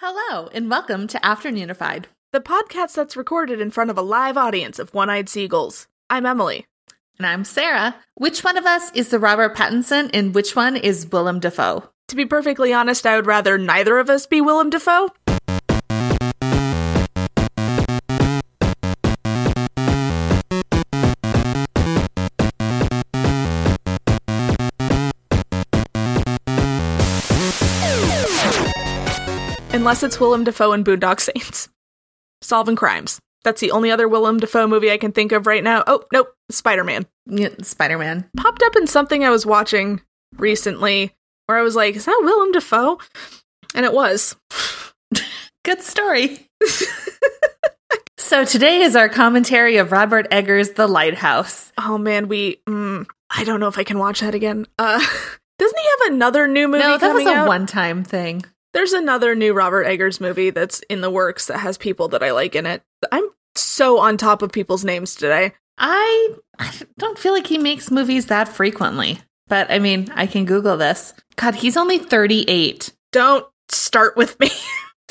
Hello, and welcome to Afternoonified. the podcast that's recorded in front of a live audience of one eyed seagulls. I'm Emily. And I'm Sarah. Which one of us is the Robert Pattinson and which one is Willem Dafoe? To be perfectly honest, I would rather neither of us be Willem Dafoe. Unless it's Willem Dafoe and Boondock Saints. Solving crimes. That's the only other Willem Dafoe movie I can think of right now. Oh, nope, Spider Man. Yeah, Spider Man. Popped up in something I was watching recently where I was like, is that Willem Dafoe? And it was. Good story. so today is our commentary of Robert Eggers' The Lighthouse. Oh man, we. Mm, I don't know if I can watch that again. Uh, doesn't he have another new movie No, that was a out? one time thing. There's another new Robert Eggers movie that's in the works that has people that I like in it. I'm so on top of people's names today. I, I don't feel like he makes movies that frequently. But I mean, I can Google this. God, he's only 38. Don't start with me.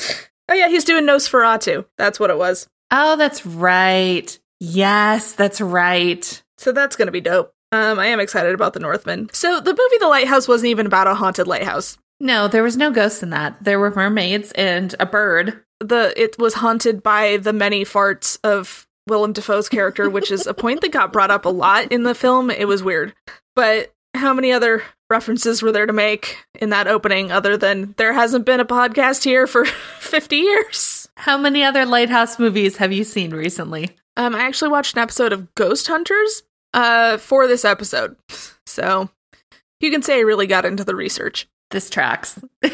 oh yeah, he's doing Nosferatu. That's what it was. Oh, that's right. Yes, that's right. So that's gonna be dope. Um, I am excited about The Northman. So the movie The Lighthouse wasn't even about a haunted lighthouse. No, there was no ghosts in that. There were mermaids and a bird. the it was haunted by the many farts of Willem Dafoe's character, which is a point that got brought up a lot in the film. It was weird. But how many other references were there to make in that opening other than there hasn't been a podcast here for 50 years? How many other lighthouse movies have you seen recently? Um I actually watched an episode of Ghost Hunters uh for this episode. So you can say I really got into the research. This tracks.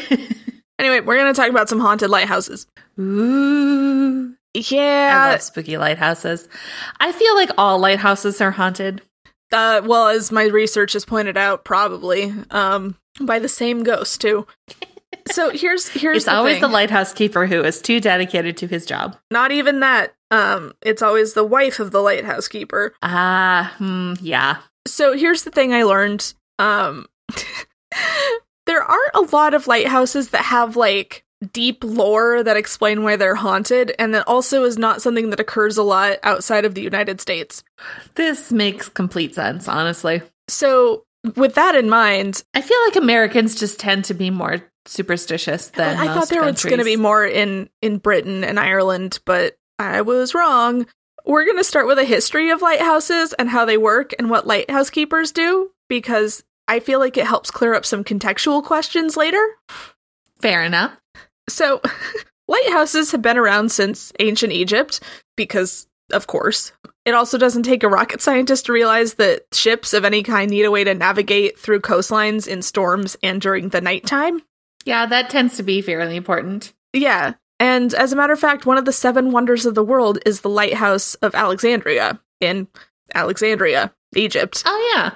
Anyway, we're going to talk about some haunted lighthouses. Ooh. Yeah. I love spooky lighthouses. I feel like all lighthouses are haunted. Uh, well, as my research has pointed out, probably um, by the same ghost too. So here's here's it's the always thing. the lighthouse keeper who is too dedicated to his job. Not even that. Um, it's always the wife of the lighthouse keeper. Ah, hmm, yeah. So here's the thing I learned. Um, there aren't a lot of lighthouses that have like deep lore that explain why they're haunted, and that also is not something that occurs a lot outside of the United States. This makes complete sense, honestly. So with that in mind, I feel like Americans just tend to be more superstitious than I thought there was going to be more in in Britain and Ireland, but I was wrong. We're going to start with a history of lighthouses and how they work and what lighthouse keepers do because I feel like it helps clear up some contextual questions later. Fair enough. So, lighthouses have been around since ancient Egypt because of course. It also doesn't take a rocket scientist to realize that ships of any kind need a way to navigate through coastlines in storms and during the nighttime. Yeah, that tends to be fairly important. Yeah. And as a matter of fact, one of the seven wonders of the world is the Lighthouse of Alexandria in Alexandria, Egypt. Oh yeah.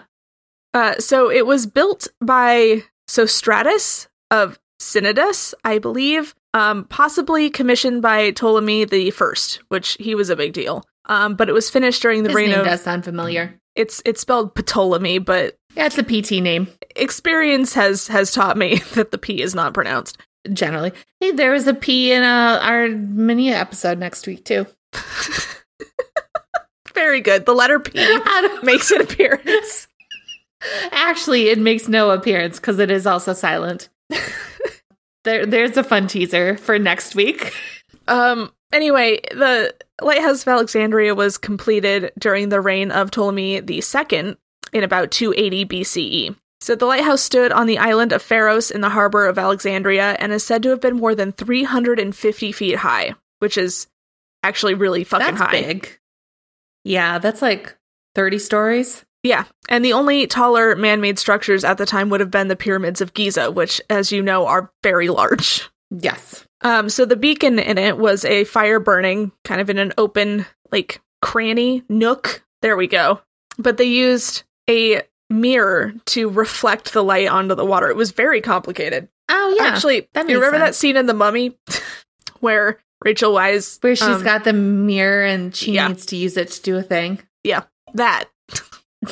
Uh, so it was built by Sostratus of Cnidus, I believe, um, possibly commissioned by Ptolemy the First, which he was a big deal. Um, but it was finished during the His reign name of does sound familiar. it's it's spelled Ptolemy, but Yeah, it's a PT name experience has has taught me that the P is not pronounced. generally. Hey, there is a P in uh, our mini episode next week too. Very good. The letter P makes an appearance. Actually, it makes no appearance because it is also silent. there, there's a fun teaser for next week. Um. Anyway, the Lighthouse of Alexandria was completed during the reign of Ptolemy II in about 280 BCE. So the lighthouse stood on the island of Pharos in the harbor of Alexandria and is said to have been more than 350 feet high, which is actually really fucking That's high. big. Yeah, that's like 30 stories. Yeah, and the only taller man-made structures at the time would have been the pyramids of Giza, which, as you know, are very large. Yes. Um, so the beacon in it was a fire burning kind of in an open, like, cranny nook. There we go. But they used a mirror to reflect the light onto the water. It was very complicated. Oh yeah. Actually, that you remember that scene in The Mummy where Rachel Weisz, where she's um, got the mirror and she yeah. needs to use it to do a thing. Yeah, that,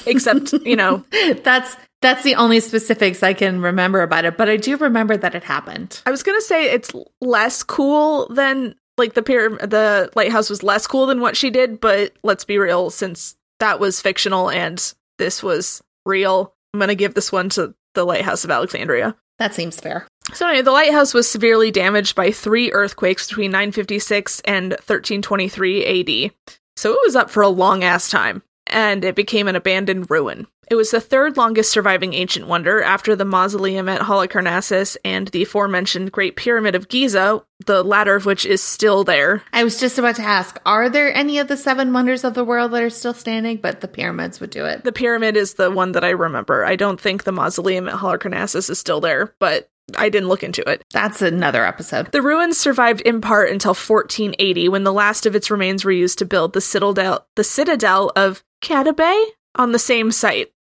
except you know, That's That's the only specifics I can remember about it, but I do remember that it happened. I was gonna say it's less cool than like the pyram- the lighthouse was less cool than what she did, but let's be real, since that was fictional and this was real, I'm gonna give this one to the lighthouse of Alexandria. That seems fair. So anyway, the lighthouse was severely damaged by three earthquakes between 956 and 1323 AD. So it was up for a long ass time, and it became an abandoned ruin. It was the third longest surviving ancient wonder after the mausoleum at Halicarnassus and the aforementioned Great Pyramid of Giza, the latter of which is still there. I was just about to ask, are there any of the seven wonders of the world that are still standing? But the pyramids would do it. The pyramid is the one that I remember. I don't think the mausoleum at Halicarnassus is still there, but I didn't look into it. That's another episode. The ruins survived in part until 1480 when the last of its remains were used to build the citadel the citadel of Qaitbay on the same site.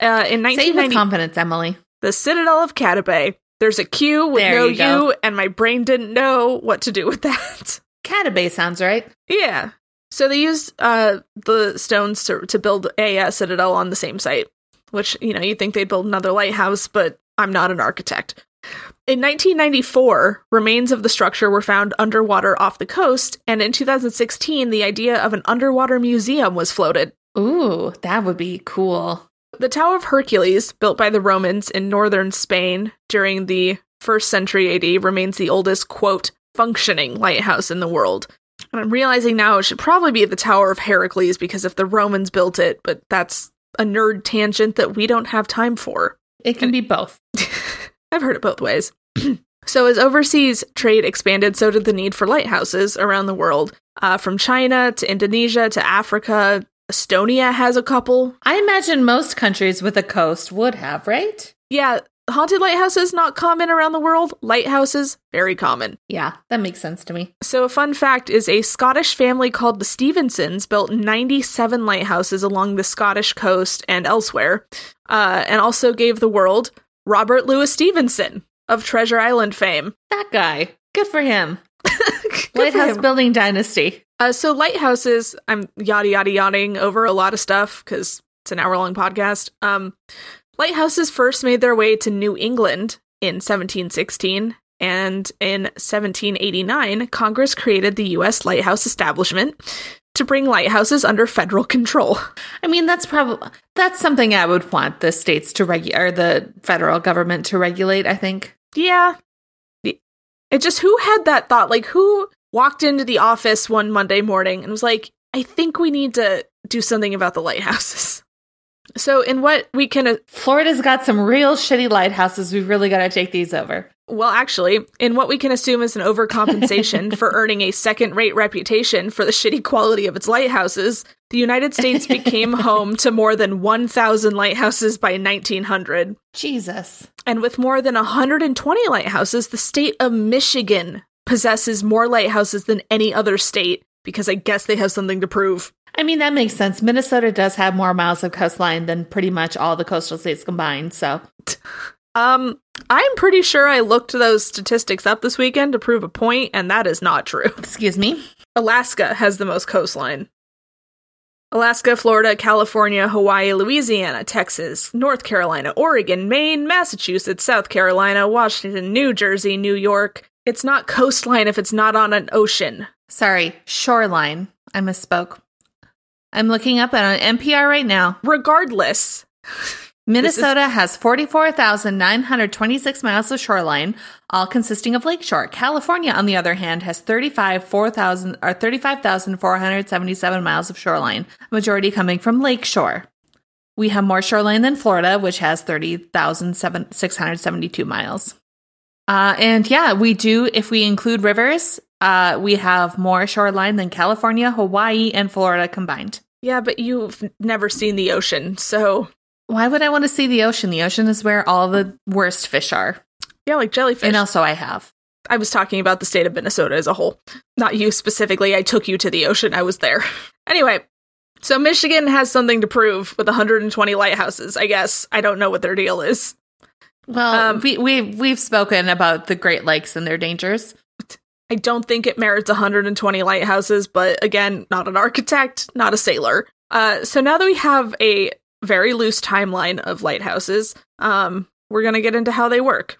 Uh, in Say with 1990, confidence, Emily. the citadel of Qaitbay. There's a Q with There no you. U, and my brain didn't know what to do with that. Catabay sounds right. yeah. So they used uh, the stones to, to build a uh, citadel on the same site, which, you know, you'd think they'd build another lighthouse, but I'm not an architect. In 1994, remains of the structure were found underwater off the coast, and in 2016, the idea of an underwater museum was floated. Ooh, that would be cool. The Tower of Hercules, built by the Romans in northern Spain during the first century AD, remains the oldest, quote, functioning lighthouse in the world. And I'm realizing now it should probably be the Tower of Heracles because if the Romans built it, but that's a nerd tangent that we don't have time for. It can be both. I've heard it both ways. so, as overseas trade expanded, so did the need for lighthouses around the world. Uh, from China to Indonesia to Africa, Estonia has a couple. I imagine most countries with a coast would have, right? Yeah, haunted lighthouses not common around the world. Lighthouses very common. Yeah, that makes sense to me. So, a fun fact is a Scottish family called the Stevensons built 97 lighthouses along the Scottish coast and elsewhere, uh, and also gave the world Robert Louis Stevenson of Treasure Island fame. That guy. Good for him. Good for Lighthouse him. building dynasty. Uh, so lighthouses, I'm yada yada yading over a lot of stuff because it's an hour long podcast. Um, lighthouses first made their way to New England in 1716, and in 1789, Congress created the U.S. Lighthouse Establishment to bring lighthouses under federal control. I mean, that's probably that's something I would want the states to regulate or the federal government to regulate. I think. Yeah, it just who had that thought? Like who walked into the office one Monday morning and was like, "I think we need to do something about the lighthouses." So, in what we can uh, Florida's got some real shitty lighthouses. We've really got to take these over. Well, actually, in what we can assume is an overcompensation for earning a second rate reputation for the shitty quality of its lighthouses, the United States became home to more than 1,000 lighthouses by 1900. Jesus. And with more than 120 lighthouses, the state of Michigan possesses more lighthouses than any other state because I guess they have something to prove. I mean, that makes sense. Minnesota does have more miles of coastline than pretty much all the coastal states combined. So, Um, I'm pretty sure I looked those statistics up this weekend to prove a point, and that is not true. excuse me. Alaska has the most coastline. Alaska, Florida, California, Hawaii, Louisiana, Texas, North Carolina, Oregon, Maine, Massachusetts, South Carolina, Washington, New Jersey, New York. It's not coastline if it's not on an ocean. Sorry, shoreline. I misspoke. I'm looking up at on NPR right now. Regardless, Minnesota has 44,926 miles of shoreline, all consisting of lakeshore. California, on the other hand, has 35 4,000 or 35,477 miles of shoreline, majority coming from lakeshore. We have more shoreline than Florida, which has 30,672 miles. Uh, and yeah, we do, if we include rivers, uh, we have more shoreline than California, Hawaii, and Florida combined. yeah, but you've never seen the ocean, so Why would I want to see the ocean? The ocean is where all the worst fish are. yeah, like jellyfish. And also, I have. I was talking about the state of Minnesota as a whole, not you specifically. I took you to the ocean. I was there. Anyway, so Michigan has something to prove with 120 lighthouses. I guess I don't know what their deal is. Well, Um, we, we, we've spoken about the Great Lakes and their dangers. I don't think it merits 120 lighthouses, but again, not an architect, not a sailor. Uh, so now that we have a very loose timeline of lighthouses. Um, we're going to get into how they work,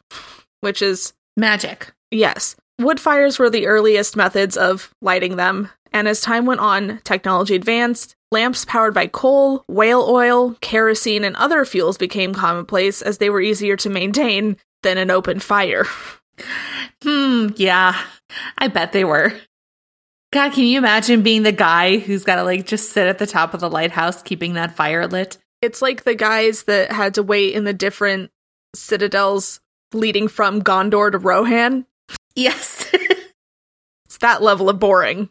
which is Magic. yes. Wood fires were the earliest methods of lighting them, and as time went on, technology advanced. Lamps powered by coal, whale oil, kerosene, and other fuels became commonplace as they were easier to maintain than an open fire. Hmm, yeah. I bet they were. God, can you imagine being the guy who's got to like just sit at the top of the lighthouse keeping that fire lit? It's like the guys that had to wait in the different citadels leading from Gondor to Rohan. Yes. It's that level of boring.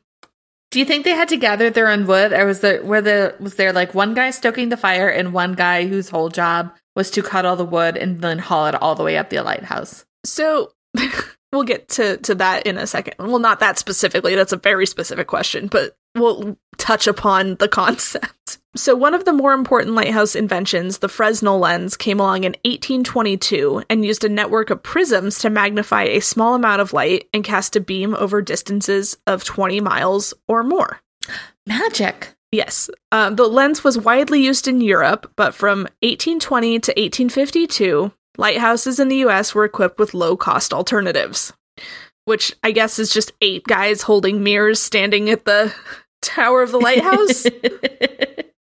Do you think they had to gather their own wood, or was there were the was there like one guy stoking the fire and one guy whose whole job was to cut all the wood and then haul it all the way up the lighthouse? So we'll get to, to that in a second. Well, not that specifically. That's a very specific question, but we'll touch upon the concept. So, one of the more important lighthouse inventions, the Fresnel lens, came along in 1822 and used a network of prisms to magnify a small amount of light and cast a beam over distances of 20 miles or more. Magic. Yes. Um, the lens was widely used in Europe, but from 1820 to 1852, lighthouses in the US were equipped with low cost alternatives, which I guess is just eight guys holding mirrors standing at the tower of the lighthouse.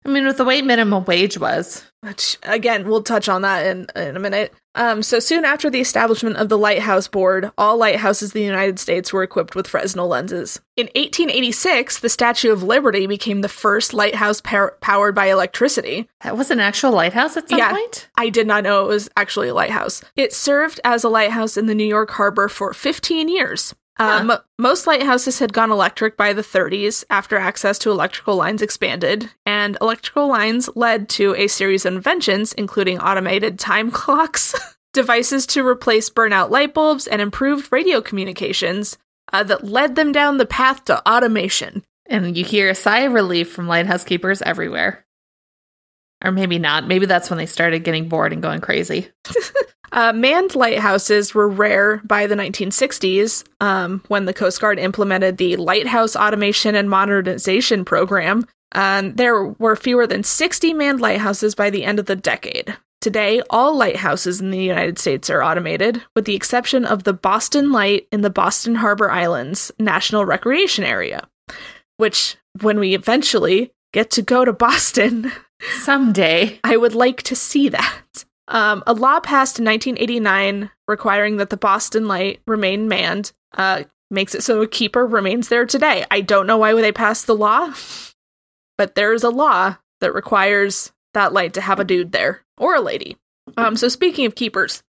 I mean, with the way minimum wage was. Which, again, we'll touch on that in, in a minute. Um, so, soon after the establishment of the Lighthouse Board, all lighthouses in the United States were equipped with Fresnel lenses. In 1886, the Statue of Liberty became the first lighthouse power- powered by electricity. That was an actual lighthouse at some Yeah. point? I did not know it was actually a lighthouse. It served as a lighthouse in the New York harbor for 15 years. Um, most lighthouses had gone electric by the 30s after access to electrical lines expanded, and electrical lines led to a series of inventions, including automated time clocks, devices to replace burnout light bulbs, and improved radio communications uh, that led them down the path to automation. And you hear a sigh of relief from lighthouse keepers everywhere. Or maybe not. Maybe that's when they started getting bored and going crazy. Uh, manned lighthouses were rare by the 1960s um, when the Coast Guard implemented the Lighthouse Automation and Modernization Program. Um, there were fewer than 60 manned lighthouses by the end of the decade. Today, all lighthouses in the United States are automated, with the exception of the Boston Light in the Boston Harbor Islands National Recreation Area, which, when we eventually get to go to Boston, Someday. I would like to see that. Um, a law passed in 1989 requiring that the Boston Light remain manned uh, makes it so a keeper remains there today. I don't know why they passed the law, but there is a law that requires that light to have a dude there or a lady. Um, so speaking of keepers,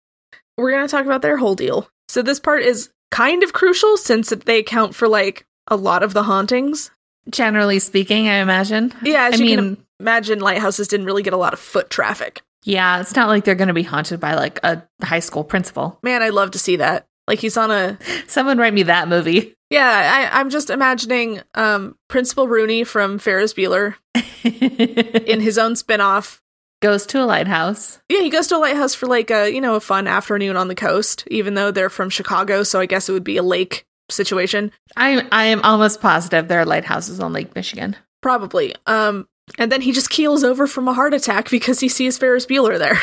we're going to talk about their whole deal. So this part is kind of crucial since they account for like a lot of the hauntings. Generally speaking, I imagine. Yeah, I mean, imagine, lighthouses didn't really get a lot of foot traffic. Yeah, it's not like they're going to be haunted by like a high school principal. Man, I'd love to see that. Like he's on a Someone write me that movie. yeah. I, I'm just imagining um Principal Rooney from Ferris Bueller in his own spinoff. Goes to a lighthouse. Yeah, he goes to a lighthouse for like a you know a fun afternoon on the coast. Even though they're from Chicago, so I guess it would be a lake situation. I I am almost positive there are lighthouses on Lake Michigan. Probably. Um, and then he just keels over from a heart attack because he sees Ferris Bueller there.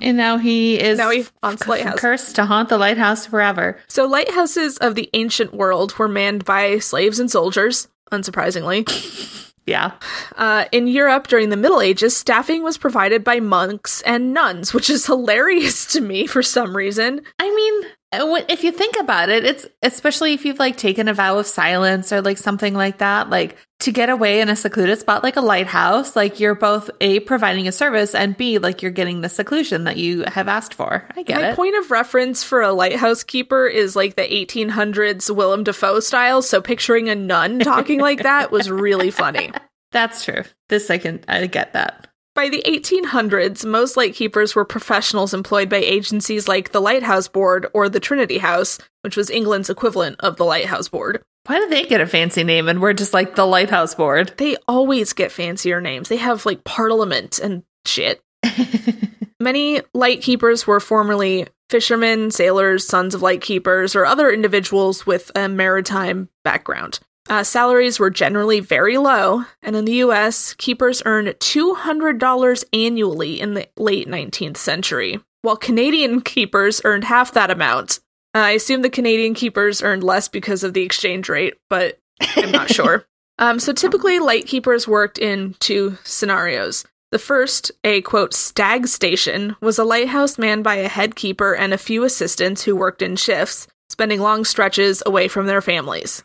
And now he is Now he haunts the lighthouse. cursed to haunt the lighthouse forever. So lighthouses of the ancient world were manned by slaves and soldiers. Unsurprisingly. Yeah. Uh, in Europe during the Middle Ages, staffing was provided by monks and nuns, which is hilarious to me for some reason. I mean, uh, if you think about it, it's especially if you've like taken a vow of silence or like something like that, like to get away in a secluded spot like a lighthouse, like you're both A, providing a service, and B, like you're getting the seclusion that you have asked for. I get My it. point of reference for a lighthouse keeper is like the 1800s Willem Dafoe style, so picturing a nun talking like that was really funny. That's true. This I can, I get that. By the 1800s, most lightkeepers were professionals employed by agencies like the Lighthouse Board or the Trinity House, which was England's equivalent of the Lighthouse Board. Why do they get a fancy name and we're just like the lighthouse board? They always get fancier names. They have like Parliament and shit. Many lightkeepers were formerly fishermen, sailors, sons of lightkeepers, or other individuals with a maritime background. Uh, salaries were generally very low, and in the US, keepers earned $200 annually in the late 19th century, while Canadian keepers earned half that amount. I assume the Canadian keepers earned less because of the exchange rate, but I'm not sure. Um, so typically, lightkeepers worked in two scenarios. The first, a quote, stag station, was a lighthouse manned by a head keeper and a few assistants who worked in shifts, spending long stretches away from their families.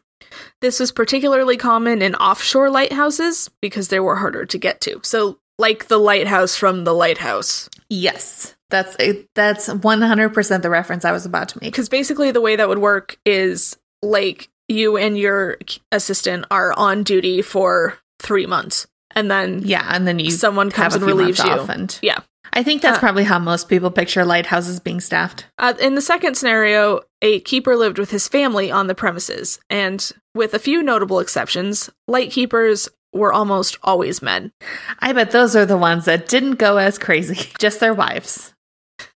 This was particularly common in offshore lighthouses because they were harder to get to. So, like the lighthouse from the lighthouse. Yes. That's that's 100% the reference I was about to make. Because basically, the way that would work is like you and your assistant are on duty for three months, and then Yeah, and then you someone comes and relieves you. off and Yeah. I think that's Uh, probably how most people picture lighthouses being staffed. Uh, in the second scenario, a keeper lived with his family on the premises, and with a few notable exceptions, light keepers were almost always men. I bet those are the ones that didn't go as crazy, just their wives.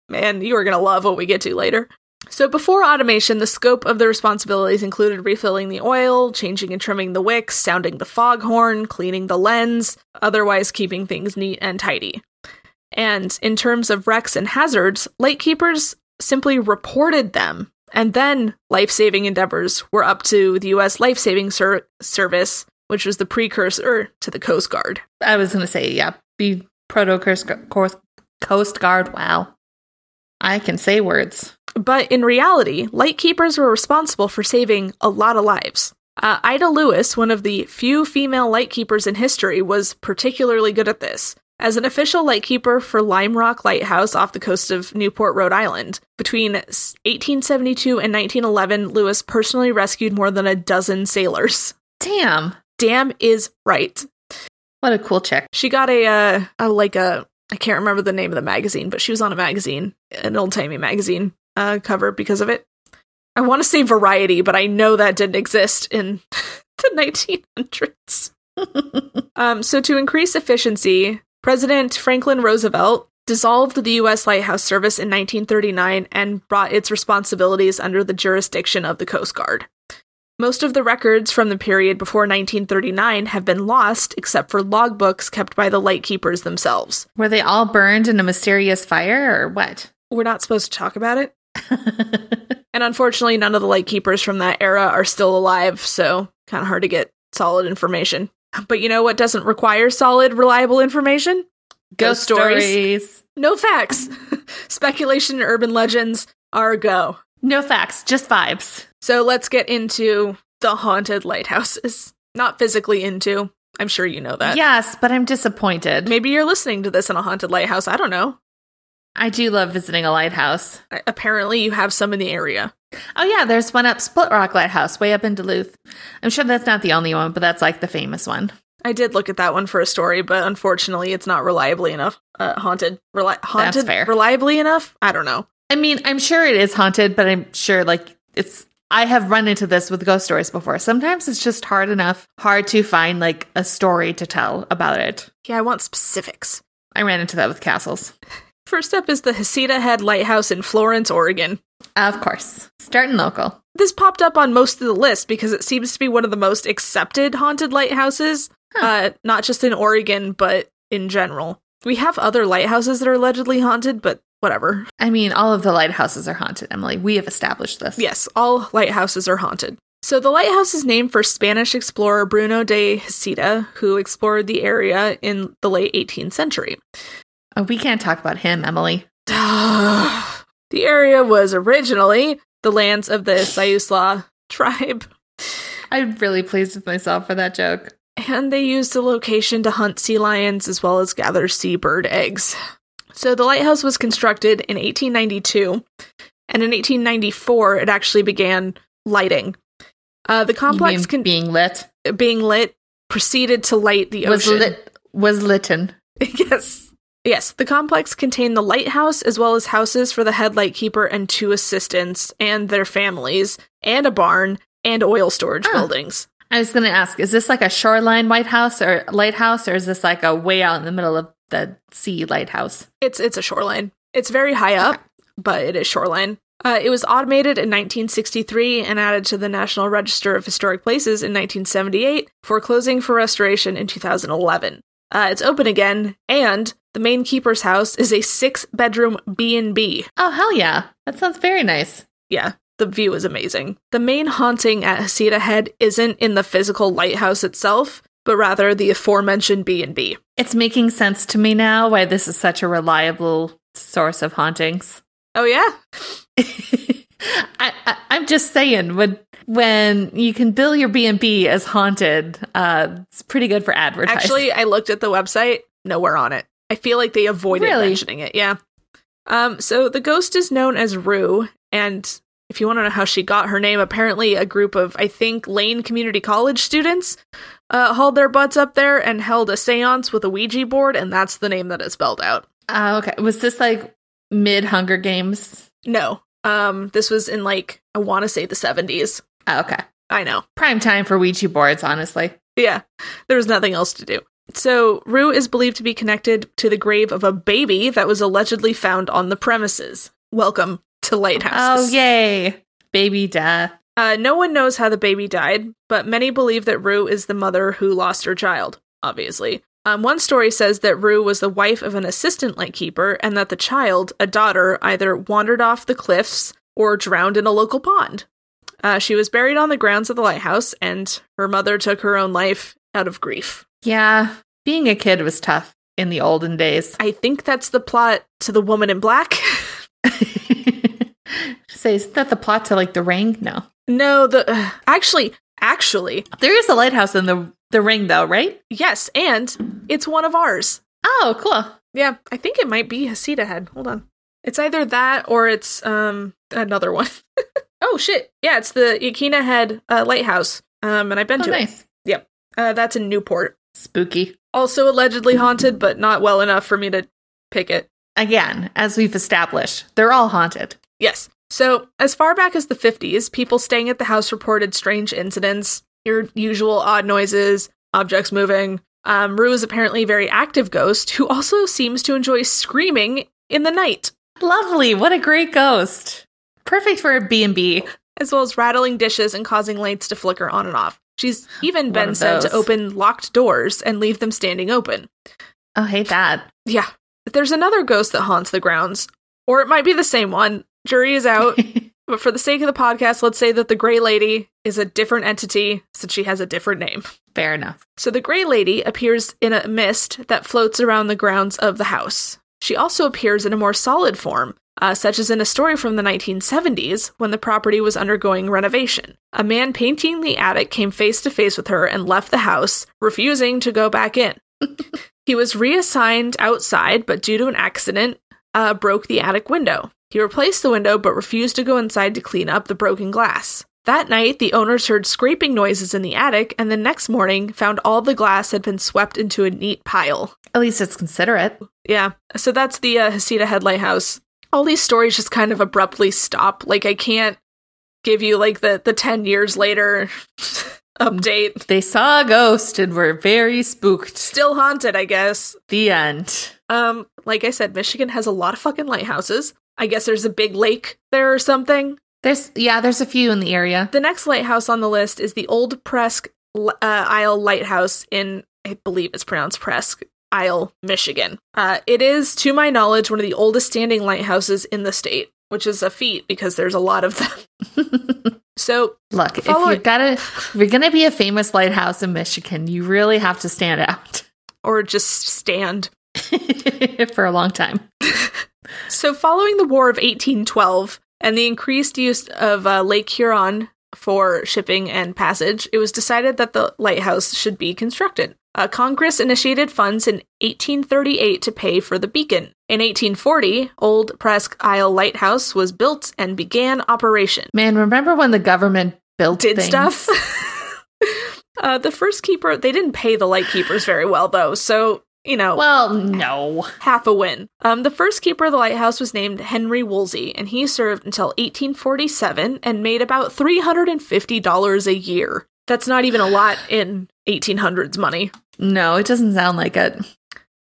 Man, you are going to love what we get to later. So, before automation, the scope of the responsibilities included refilling the oil, changing and trimming the wicks, sounding the foghorn, cleaning the lens, otherwise keeping things neat and tidy. And in terms of wrecks and hazards, lightkeepers simply reported them, and then life saving endeavors were up to the U.S. Life Saving Ser- Service, which was the precursor to the Coast Guard. I was going to say, yeah, be proto Coast Guard. Wow. I can say words. But in reality, lightkeepers were responsible for saving a lot of lives. Uh, Ida Lewis, one of the few female lightkeepers in history, was particularly good at this. As an official lightkeeper for Lime Rock Lighthouse off the coast of Newport, Rhode Island, between 1872 and 1911, Lewis personally rescued more than a dozen sailors. Damn. Damn is right. What a cool chick. She got a, uh, a like a I can't remember the name of the magazine, but she was on a magazine, an old timey magazine uh, cover because of it. I want to say Variety, but I know that didn't exist in the 1900s. um, so, to increase efficiency, President Franklin Roosevelt dissolved the U.S. Lighthouse Service in 1939 and brought its responsibilities under the jurisdiction of the Coast Guard. Most of the records from the period before 1939 have been lost, except for logbooks kept by the lightkeepers themselves. Were they all burned in a mysterious fire or what? We're not supposed to talk about it. And unfortunately, none of the lightkeepers from that era are still alive, so kind of hard to get solid information. But you know what doesn't require solid, reliable information? Ghost stories. No facts. Speculation and urban legends are a go. No facts, just vibes. So let's get into the haunted lighthouses. Not physically into. I'm sure you know that. yes, but I'm disappointed. Maybe you're listening to this in a haunted lighthouse. I don't know. I do love visiting a lighthouse. Apparently, you have some in the area. Oh yeah, there's one up Split Rock Lighthouse, way up in Duluth. I'm sure that's not the only one, but that's like the famous one. I did look at that one for a story, but unfortunately, it's not reliably enough. Uh, haunted, Reli- haunted, fair. reliably enough. I don't know. I mean, I'm sure it is haunted, but I'm sure like it's I have run into this with ghost stories before. Sometimes it's just hard enough, hard to find like a story to tell about it. Yeah, I want specifics. I ran into that with castles. First up is the Heceta Head Lighthouse in Florence, Oregon. Of course. Starting local. This popped up on most of the list because it seems to be one of the most accepted haunted lighthouses, uh, not just in Oregon, but in general. We have other lighthouses that are allegedly haunted, but whatever. I mean, all of the lighthouses are haunted, Emily. We have established this. Yes, all lighthouses are haunted. So the lighthouse is named for Spanish explorer Bruno de Heceta, who explored the area in the late 18th century. Oh, we can't talk about him, Emily. the area was originally the lands of the Siuslaw tribe, I'm really pleased with myself for that joke. and they used the location to hunt sea lions as well as gather seabird eggs. So the lighthouse was constructed in 1892, and in 1894 it actually began lighting. Uh, the complex con- being lit being lit proceeded to light the was ocean. lit was litten. yes. Yes, the complex contained the lighthouse as well as houses for the head lightkeeper and two assistants and their families, and a barn and oil storage Oh. buildings. I was going to ask, is this like a shoreline White House or lighthouse, or is this like a way out in the middle of the sea lighthouse? It's it's a shoreline. It's very high up, but it is shoreline. Uh, it was automated in 1963 and added to the National Register of Historic Places in 1978 for closing for restoration in 2011. Uh, it's open again, and the main keeper's house is a six-bedroom B&B. Oh, hell yeah. That sounds very nice. Yeah, the view is amazing. The main haunting at Heceta Head isn't in the physical lighthouse itself, but rather the aforementioned B&B. It's making sense to me now why this is such a reliable source of hauntings. Oh yeah? I, I, I'm just saying when when you can bill your B and B as haunted, uh, it's pretty good for advertising. Actually, I looked at the website, nowhere on it. I feel like they avoided Really? mentioning it. Yeah. Um. So the ghost is known as Rue, and if you want to know how she got her name, apparently a group of I think Lane Community College students uh, hauled their butts up there and held a séance with a Ouija board, and that's the name that is spelled out. Uh, okay, was this like mid Hunger Games? No. Um. This was in like I want to say the seventies. Oh, okay, I know. prime time for Ouija boards. Honestly, Yeah, there was nothing else to do. So, Rue is believed to be connected to the grave of a baby that was allegedly found on the premises. Welcome to Lighthouse. oh yay, baby death. Uh, no one knows how the baby died, but many believe that Rue is the mother who lost her child, obviously. Um, one story says that Rue was the wife of an assistant lightkeeper and that the child, a daughter, either wandered off the cliffs or drowned in a local pond. Uh, she was buried on the grounds of the lighthouse, and her mother took her own life out of grief. Yeah, being a kid was tough in the olden days. I think that's the plot to The Woman in Black. Say, is that the plot to like the ring? No, no, the uh, actually, actually, there is a lighthouse in the the ring, though, right? yes, and it's one of ours. Oh, cool. Yeah, I think it might be Heceta Head. Hold on. It's either that or it's um another one. oh shit. Yeah, it's the Yaquina Head uh, Lighthouse. Um and I've been Oh, to nice. it. Yep. Uh that's in Newport. Spooky. Also allegedly haunted, but not well enough for me to pick it. Again, as we've established, they're all haunted. Yes. So, as far back as the 50s, people staying at the house reported strange incidents, your usual odd noises, objects moving. Um, Rue is apparently a very active ghost who also seems to enjoy screaming in the night, Lovely. What a great ghost. Perfect for a B&B. as well as rattling dishes and causing lights to flicker on and off. She's even One been said to open locked doors and leave them standing open. Oh, hate that. Yeah. There's another ghost that haunts the grounds, or it might be the same one. Jury is out. But for the sake of the podcast, let's say that the Grey Lady is a different entity since she has a different name. Fair enough. So the Grey Lady appears in a mist that floats around the grounds of the house. She also appears in a more solid form, uh, such as in a story from the 1970s when the property was undergoing renovation. A man painting the attic came face to face with her and left the house, refusing to go back in. he was reassigned outside, but due to an accident, uh, broke the attic window. He replaced the window but refused to go inside to clean up the broken glass. That night, the owners heard scraping noises in the attic, and the next morning found all the glass had been swept into a neat pile. At least it's considerate. Yeah, so that's the uh, Heceta Head Lighthouse. All these stories just kind of abruptly stop. Like I can't give you like the the ten years later update. They saw a ghost and were very spooked. Still haunted, I guess. The end. Um, like I said, Michigan has a lot of fucking lighthouses. I guess there's a big lake there or something. There's yeah, there's a few in the area. The next lighthouse on the list is the Old Presque uh, Isle Lighthouse in, I believe it's pronounced Presque Isle, Michigan. Uh, it is, to my knowledge, one of the oldest standing lighthouses in the state, which is a feat because there's a lot of them. so, Look, if you've got to, if you're gonna be a famous lighthouse in Michigan, you really have to stand out or just stand. for a long time. So, following the War of 1812 and the increased use of uh, Lake Huron for shipping and passage, it was decided that the lighthouse should be constructed. Uh, Congress initiated funds in 1838 to pay for the beacon. In 1840, Old Presque Isle Lighthouse was built and began operation. Man, remember when the government built Did things? stuff. uh, the first keeper, they didn't pay the light keepers very well, though, so, you know. Well, no. half a win. Um, the first keeper of the lighthouse was named Henry Woolsey, and he served until 1847 and made about $350 a year. That's not even a lot in 1800s money. No, it doesn't sound like it.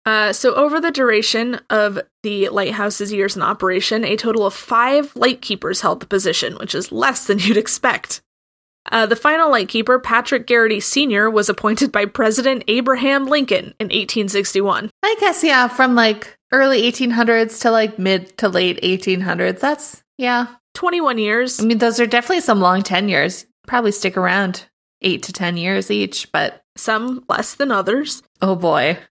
Uh, so, over the duration of the lighthouse's years in operation, a total of five lightkeepers held the position, which is less than you'd expect. Uh, the final lightkeeper, Patrick Garrity Sr., was appointed by President Abraham Lincoln in 1861. I guess, yeah, from like early 1800s to like mid to late 1800s. That's, yeah. 21 years. I mean, those are definitely some long tenures. Probably stick around eight to 10 years each, but some less than others. Oh boy.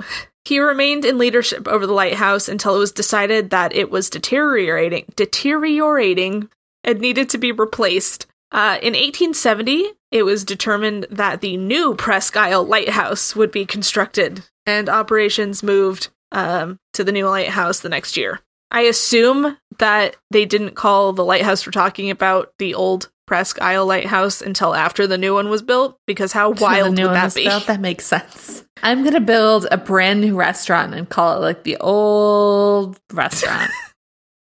He remained in leadership over the lighthouse until it was decided that it was deteriorating, deteriorating, and needed to be replaced. Uh, in 1870, it was determined that the new Presque Isle Lighthouse would be constructed, and operations moved um, to the new lighthouse the next year. I assume that they didn't call the lighthouse we're talking about the old Presque Isle Lighthouse until after the new one was built, because how wild would that be? Built, that makes sense. I'm gonna build a brand new restaurant and call it like the old restaurant.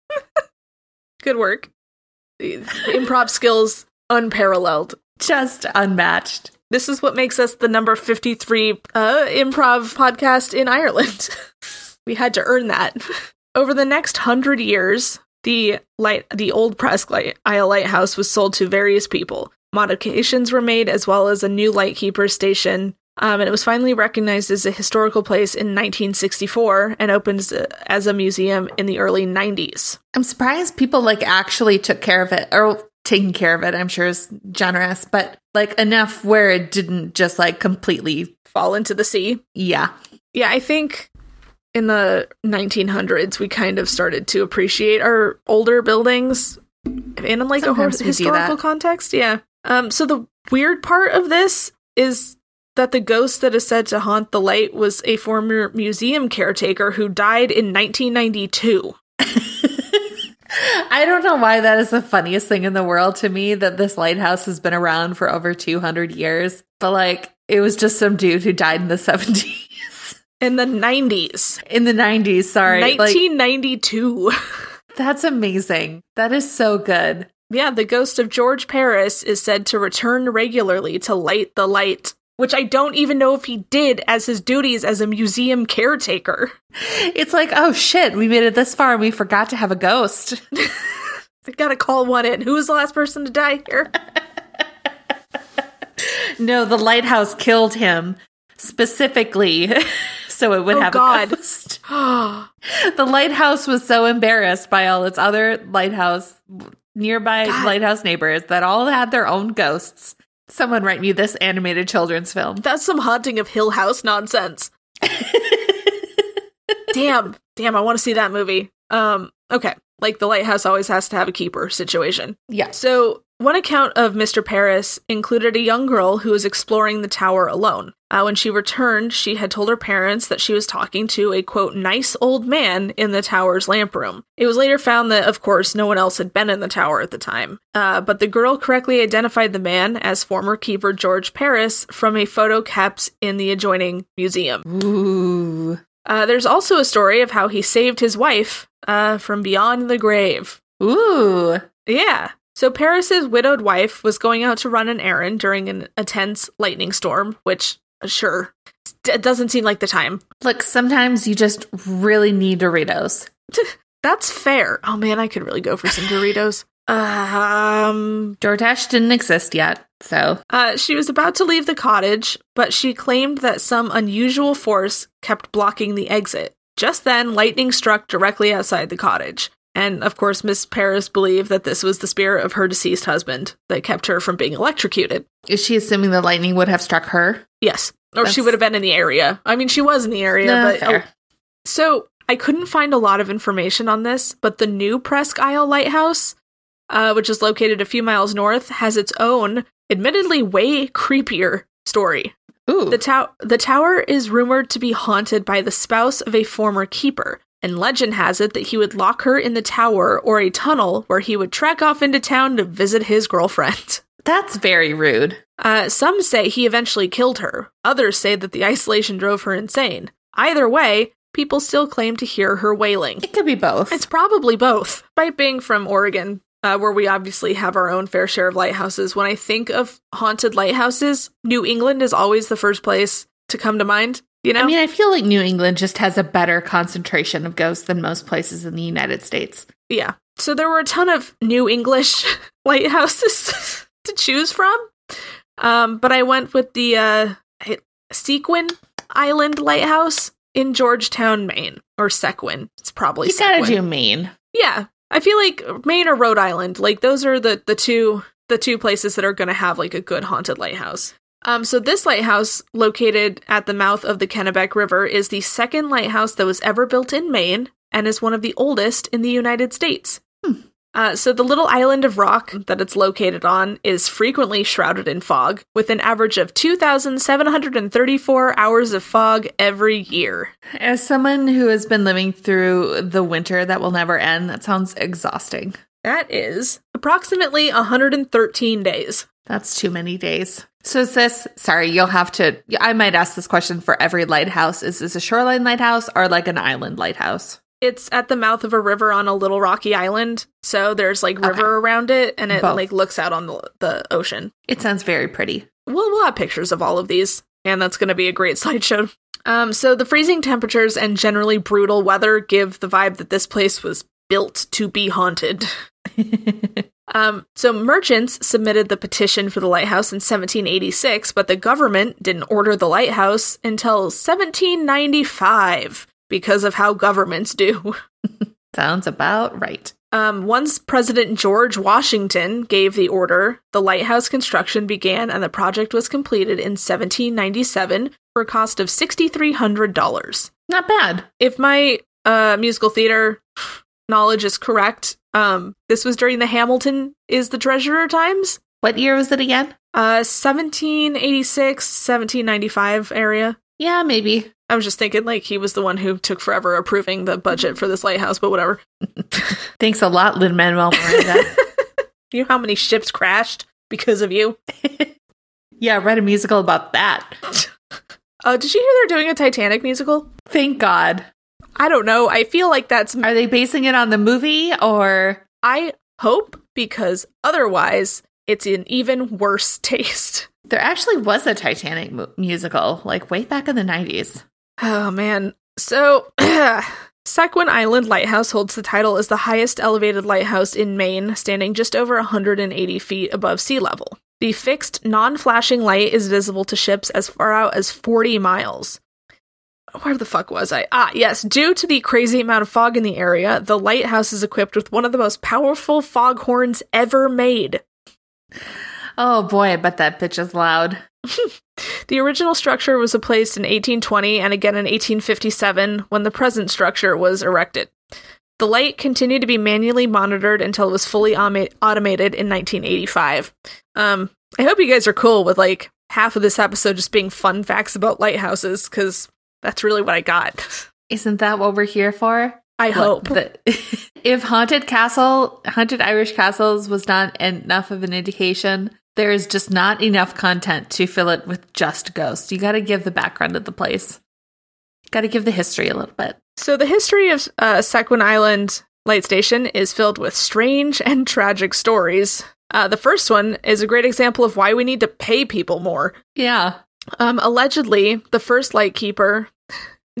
Good work. Improv skills unparalleled. Just unmatched. This is what makes us the number 53 uh, improv podcast in Ireland. we had to earn that. Over the next hundred years, the light, the old Presque light, Isle Lighthouse was sold to various people. Modifications were made, as well as a new lightkeeper station, um, and it was finally recognized as a historical place in 1964 and opened as a museum in the early 90s. I'm surprised people like actually took care of it, or taking care of it. I'm sure is generous, but like enough where it didn't just like completely fall into the sea. Yeah, yeah. I think in the 1900s we kind of started to appreciate our older buildings in like Sometimes a historical context yeah um so the weird part of this is that the ghost that is said to haunt the light was a former museum caretaker who died in 1992 I don't know why that is the funniest thing in the world to me that this lighthouse has been around for over 200 years. But like, it was just some dude who died in the 70s. In the 90s. In the 90s, sorry. 1992. Like, that's amazing. That is so good. Yeah, the ghost of George Paris is said to return regularly to light the light, which I don't even know if he did as his duties as a museum caretaker. It's like, oh shit, we made it this far and we forgot to have a ghost. I gotta call one in. Who was the last person to die here? no, the lighthouse killed him specifically. so it would oh, have God. a ghost. the lighthouse was so embarrassed by all its other lighthouse nearby God. lighthouse neighbors that all had their own ghosts. Someone write me this animated children's film. That's some haunting of Hill House nonsense. damn, damn, I want to see that movie. Um, okay. Like the lighthouse always has to have a keeper situation. Yeah. So one account of Mr. Paris included a young girl who was exploring the tower alone. Uh, when she returned, she had told her parents that she was talking to a quote, nice old man in the tower's lamp room. It was later found that, of course, no one else had been in the tower at the time. Uh, but the girl correctly identified the man as former keeper George Paris from a photo kept in the adjoining museum. Ooh. Uh, there's also a story of how he saved his wife uh, from beyond the grave. Ooh. Yeah. So Paris's widowed wife was going out to run an errand during an intense lightning storm, which sure, it doesn't seem like the time. Look, sometimes you just really need Doritos. That's fair. Oh man, I could really go for some Doritos. Um, DoorDash didn't exist yet, so. Uh, she was about to leave the cottage, but she claimed that some unusual force kept blocking the exit. Just then, lightning struck directly outside the cottage. And of course, Miss Paris believed that this was the spirit of her deceased husband that kept her from being electrocuted. Is she assuming the lightning would have struck her? Yes. Or That's... she would have been in the area. I mean, she was in the area, nah, but. Oh. So I couldn't find a lot of information on this, but the new Presque Isle Lighthouse, uh, which is located a few miles north, has its own, admittedly way creepier story. Ooh. The, to- the tower is rumored to be haunted by the spouse of a former keeper, and legend has it that he would lock her in the tower or a tunnel where he would trek off into town to visit his girlfriend. That's very rude. Uh, some say he eventually killed her. Others say that the isolation drove her insane. Either way, people still claim to hear her wailing. It could be both. It's probably both. By being from Oregon, uh, where we obviously have our own fair share of lighthouses, when I think of haunted lighthouses, New England is always the first place to come to mind. You know? I mean, I feel like New England just has a better concentration of ghosts than most places in the United States. yeah. So there were a ton of New English lighthouses to choose from. Um, but I went with the uh, Seguin Island Lighthouse in Georgetown, Maine, or Sequin. It's probably You gotta do Maine. Yeah, I feel like Maine or Rhode Island, like those are the the two the two places that are going to have like a good haunted lighthouse. Um, so this lighthouse, located at the mouth of the Kennebec River, is the second lighthouse that was ever built in Maine and is one of the oldest in the United States. Uh, so the little island of rock that it's located on is frequently shrouded in fog, with an average of 2,734 hours of fog every year. As someone who has been living through the winter that will never end, that sounds exhausting. That is approximately 113 days. That's too many days. So is this, sorry, you'll have to, I might ask this question for every lighthouse. Is this a shoreline lighthouse or like an island lighthouse? It's at the mouth of a river on a little rocky island, so there's like river Okay. around it, and it Both. like looks out on the the ocean. It sounds very pretty. We'll we'll have pictures of all of these, and that's going to be a great slideshow. Um, so the freezing temperatures and generally brutal weather give the vibe that this place was built to be haunted. Um, so merchants submitted the petition for the lighthouse in 1786, but the government didn't order the lighthouse until 1795 because of how governments do. Sounds about right. Um, once President George Washington gave the order, the lighthouse construction began and the project was completed in 1797 for a cost of $6,300. Not bad. If my uh, musical theater knowledge is correct, um, this was during the Hamilton is the Treasurer times, What year was it again? uh, 1786, 1795 area. Yeah, maybe. I was just thinking, like, he was the one who took forever approving the budget for this lighthouse, but whatever. Thanks a lot, Lin Manuel Miranda. You know how many ships crashed because of you? yeah, write a musical about that. Uh, did you hear they're doing a Titanic musical? Thank God. I don't know. I feel like that's. Are they basing it on the movie or I hope because otherwise it's an even worse taste. there actually was a Titanic mu- musical like way back in the 90s? Oh man. So, Seguin Island Lighthouse holds the title as the highest elevated lighthouse in Maine, standing just over 180 feet above sea level. The fixed, non flashing light is visible to ships as far out as 40 miles. Where the fuck was I? Ah, yes. Due to the crazy amount of fog in the area, the lighthouse is equipped with one of the most powerful foghorns ever made. Oh boy, I bet that bitch is loud. The original structure was replaced in 1820 and again in 1857 when the present structure was erected. The light continued to be manually monitored until it was fully automa- automated in 1985. Um, I hope you guys are cool with like half of this episode just being fun facts about lighthouses because that's really what I got. Isn't that what we're here for? I Look, hope. that if Haunted Castle, Haunted Irish Castles was not enough of an indication, there is just not enough content to fill it with just ghosts. You got to give the background of the place. Got to give the history a little bit. So the history of uh, Seguin Island Light Station is filled with strange and tragic stories. Uh, the first one is a great example of why we need to pay people more. Yeah. Um, allegedly, the first lightkeeper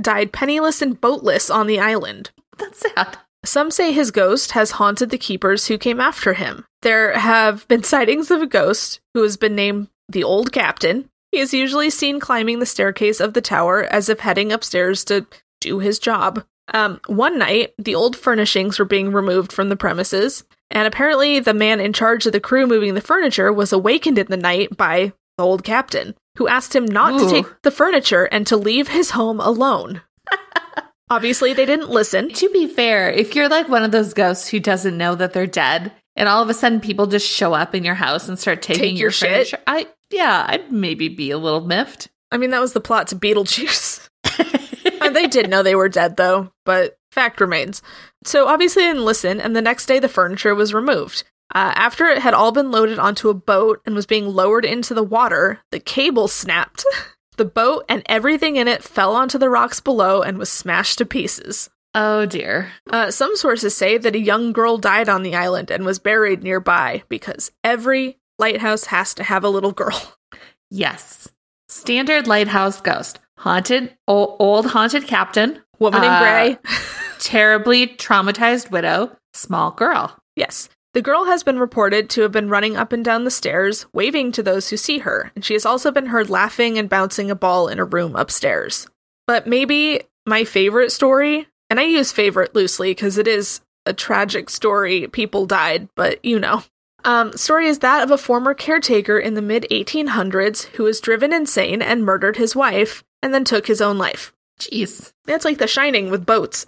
died penniless and boatless on the island. That's sad. Some say his ghost has haunted the keepers who came after him. There have been sightings of a ghost who has been named the Old Captain. He is usually seen climbing the staircase of the tower as if heading upstairs to do his job. Um, one night, the old furnishings were being removed from the premises, and apparently the man in charge of the crew moving the furniture was awakened in the night by the old captain, who asked him not to take the furniture and to leave his home alone. Obviously, they didn't listen. To be fair, if you're like one of those ghosts who doesn't know that they're dead, and all of a sudden people just show up in your house and start taking Take your your shit? furniture, I yeah, I'd maybe be a little miffed. I mean, that was the plot to Beetlejuice. And they did know they were dead, though, but fact remains. So obviously, they didn't listen, and the next day the furniture was removed. Uh, after it had all been loaded onto a boat and was being lowered into the water, the cable snapped. The boat and everything in it fell onto the rocks below and was smashed to pieces. oh dear. Uh, some sources say that a young girl died on the island and was buried nearby because every lighthouse has to have a little girl. Yes. Standard lighthouse ghost. Haunted, o- old haunted captain, Woman in Uh, gray. terribly traumatized widow, small girl. Yes. The girl has been reported to have been running up and down the stairs, waving to those who see her, and she has also been heard laughing and bouncing a ball in a room upstairs. But maybe my favorite story, and I use favorite loosely because it is a tragic story. People died, but you know. Um, story is that of a former caretaker in the mid 1800s who was driven insane and murdered his wife and then took his own life. Jeez. It's like The Shining with boats.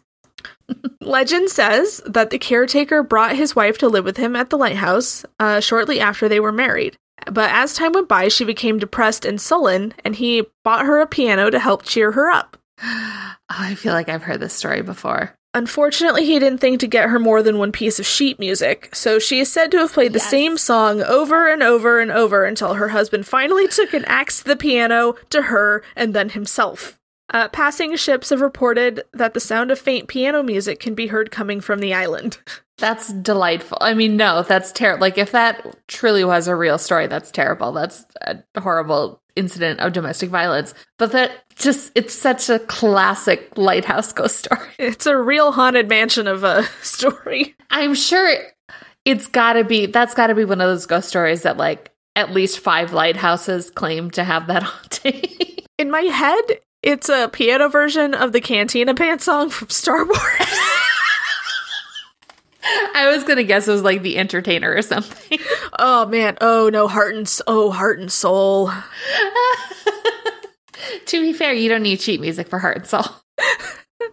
Legend says that the caretaker brought his wife to live with him at the lighthouse uh, shortly after they were married. But as time went by, she became depressed and sullen, and he bought her a piano to help cheer her up. Oh, I feel like I've heard this story before. Unfortunately, he didn't think to get her more than one piece of sheet music, so she is said to have played the same song over and over and over until her husband finally took an axe to the piano to her and then himself. Uh, passing ships have reported that the sound of faint piano music can be heard coming from the island. That's delightful. I mean, no, that's terrible. Like, if that truly was a real story, that's terrible. That's a horrible incident of domestic violence. But that just, it's such a classic lighthouse ghost story. It's a real haunted mansion of a story. I'm sure it's gotta be, that's gotta be one of those ghost stories that, like, at least five lighthouses claim to have that haunting. In my head, it's a piano version of the Cantina Band song from Star Wars. I was gonna guess it was like The Entertainer or something. oh man, oh no, heart and oh heart and soul. to be fair, you don't need cheap music for Heart and Soul.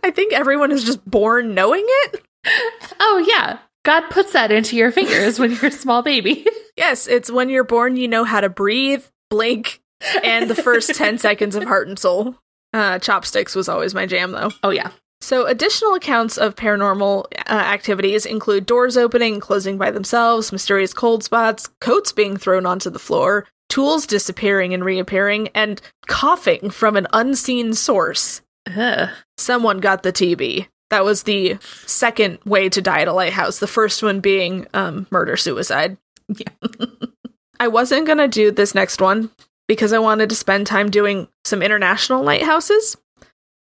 I think everyone is just born knowing it. Oh, yeah. God puts that into your fingers when you're a small baby. Yes, it's when you're born, you know how to breathe, blink, and the first 10 seconds of Heart and Soul. Uh, chopsticks was always my jam, though. Oh, yeah. So, additional accounts of paranormal uh, activities include doors opening and closing by themselves, mysterious cold spots, coats being thrown onto the floor, tools disappearing and reappearing, and coughing from an unseen source. Ugh. Someone got the TB. That was the second way to die at a lighthouse, the first one being um, murder suicide. Yeah. I wasn't going to do this next one because I wanted to spend time doing some international lighthouses,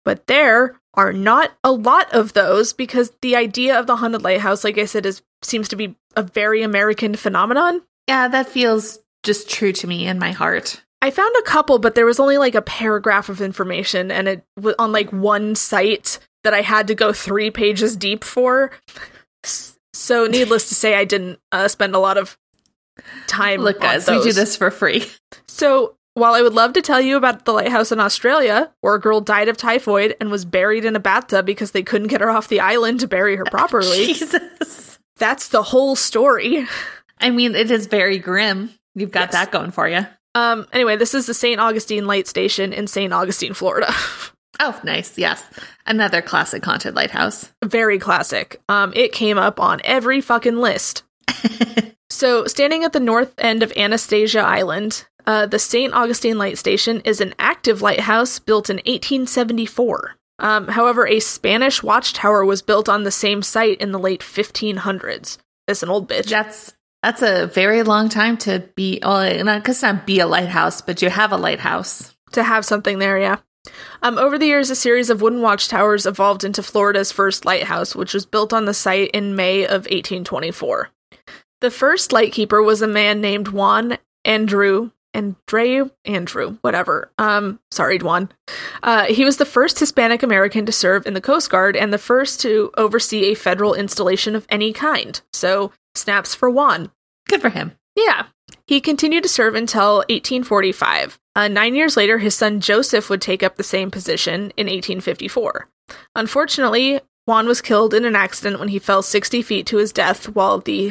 but there are not a lot of those because the idea of the haunted lighthouse, like I said, is seems to be a very American phenomenon. Yeah, that feels just true to me in my heart. I found a couple, but there was only like a paragraph of information, and it was on like one site that I had to go three pages deep for. So, needless to say, I didn't uh, spend a lot of time. Look, guys, we do this for free. So, while I would love to tell you about the lighthouse in Australia, where a girl died of typhoid and was buried in a bathtub because they couldn't get her off the island to bury her properly, Jesus. that's the whole story. I mean, it is very grim. You've got Yes. that going for you. Um, anyway, this is the St. Augustine Light Station in St. Augustine, Florida. Oh, nice. Yes. Another classic haunted lighthouse. Very classic. Um, it came up on every fucking list. so, standing at the north end of Anastasia Island, uh, the St. Augustine Light Station is an active lighthouse built in 1874. Um, however, a Spanish watchtower was built on the same site in the late 1500s. It's an old bitch. That's that's a very long time to be. Well, not because not be a lighthouse, but you have a lighthouse. to have something there, yeah. Um, over the years, a series of wooden watchtowers evolved into Florida's first lighthouse, which was built on the site in May of 1824. The first lightkeeper was a man named Juan Andrew. Andreu, Andrew, whatever. Um, sorry, Juan. Uh, he was the first Hispanic American to serve in the Coast Guard and the first to oversee a federal installation of any kind. So, snaps for Juan. Good for him. Yeah. He continued to serve until 1845. Uh, nine years later, his son Joseph would take up the same position in 1854. Unfortunately, Juan was killed in an accident when he fell 60 feet to his death while the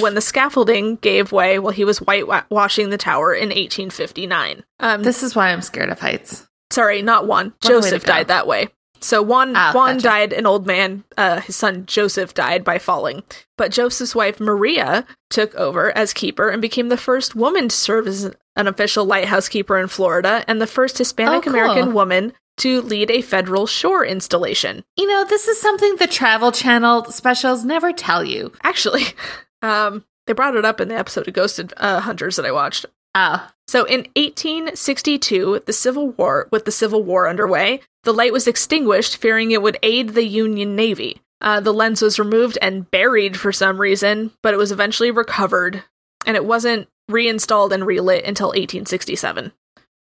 when the scaffolding gave way while he was whitewashing the tower in 1859. Um, This is why I'm scared of heights. sorry, not Juan. What a way to Joseph died that way. So Juan Ah, Juan gotcha. died an old man. Uh, his son Joseph died by falling. But Joseph's wife Maria took over as keeper and became the first woman to serve as an official lighthouse keeper in Florida and the first Hispanic American Oh, cool. woman to lead a federal shore installation. You know, this is something the Travel Channel specials never tell you. Actually, um, they brought it up in the episode of Ghosted uh, Hunters that I watched. Oh, So in 1862, the Civil War, with the Civil War underway, the light was extinguished, fearing it would aid the Union Navy. Uh, the lens was removed and buried for some reason, but it was eventually recovered, and it wasn't reinstalled and relit until 1867.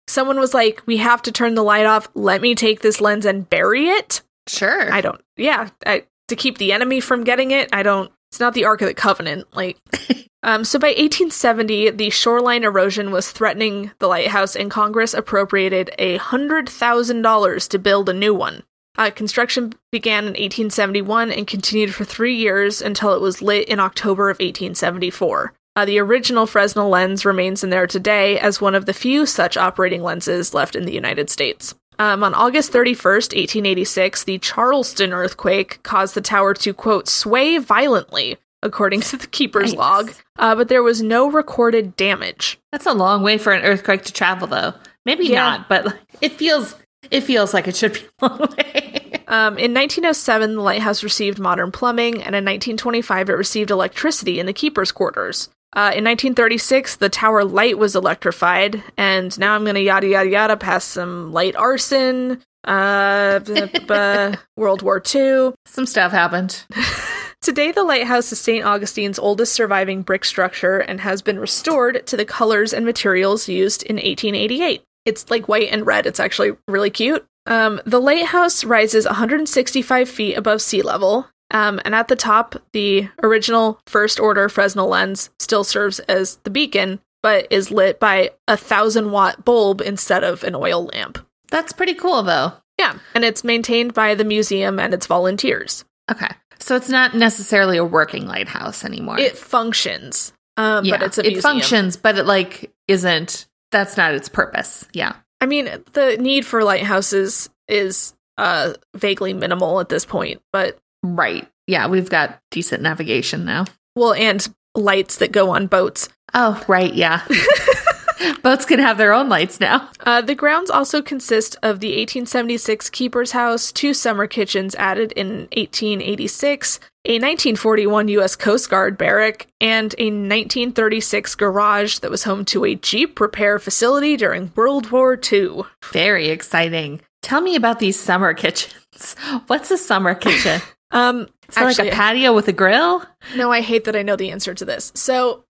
Someone was like, "We have to turn the light off. Let me take this lens and bury it." Sure. I don't. Yeah, I, to keep the enemy from getting it. I don't. It's not the Ark of the Covenant. Like, um. So by 1870, the shoreline erosion was threatening the lighthouse, and Congress appropriated a hundred thousand dollars to build a new one. Uh, construction began in 1871 and continued for three years until it was lit in October of 1874. Uh, the original Fresnel lens remains in there today as one of the few such operating lenses left in the United States. Um, on August 31st, 1886, the Charleston earthquake caused the tower to, quote, sway violently, according to the keeper's Yikes. log, uh, but there was no recorded damage. That's a long way for an earthquake to travel, though. Maybe Yeah. not, but it feels it feels like it should be a long way. Um, in 1907, the lighthouse received modern plumbing, and in 1925, it received electricity in the keeper's quarters. Uh, in 1936, the tower light was electrified, and now I'm going to yada yada yada past some light arson, uh, b- b- World War II. Some stuff happened. Today, the lighthouse is St. Augustine's oldest surviving brick structure and has been restored to the colors and materials used in 1888. It's like white and red. It's actually really cute. Um, the lighthouse rises 165 feet above sea level, um, and at the top, the original first order Fresnel lens still serves as the beacon, but is lit by a thousand watt bulb instead of an oil lamp. That's pretty cool, though. Yeah, and it's maintained by the museum and its volunteers. Okay, so it's not necessarily a working lighthouse anymore. It functions, um, yeah, but it's a it functions, but it like isn't. That's not its purpose. Yeah. I mean, the need for lighthouses is uh vaguely minimal at this point, but Right. Yeah, we've got decent navigation now. well, and lights that go on boats. Oh, right. Yeah. Boats can have their own lights now. Uh, the grounds also consist of the 1876 keeper's house, two summer kitchens added in 1886, a 1941 U.S. Coast Guard barrack, and a 1936 garage that was home to a Jeep repair facility during World War II. Very exciting. Tell me about these summer kitchens. What's a summer kitchen? Um, Is it like a patio with a grill? No, I hate that I know the answer to this. So,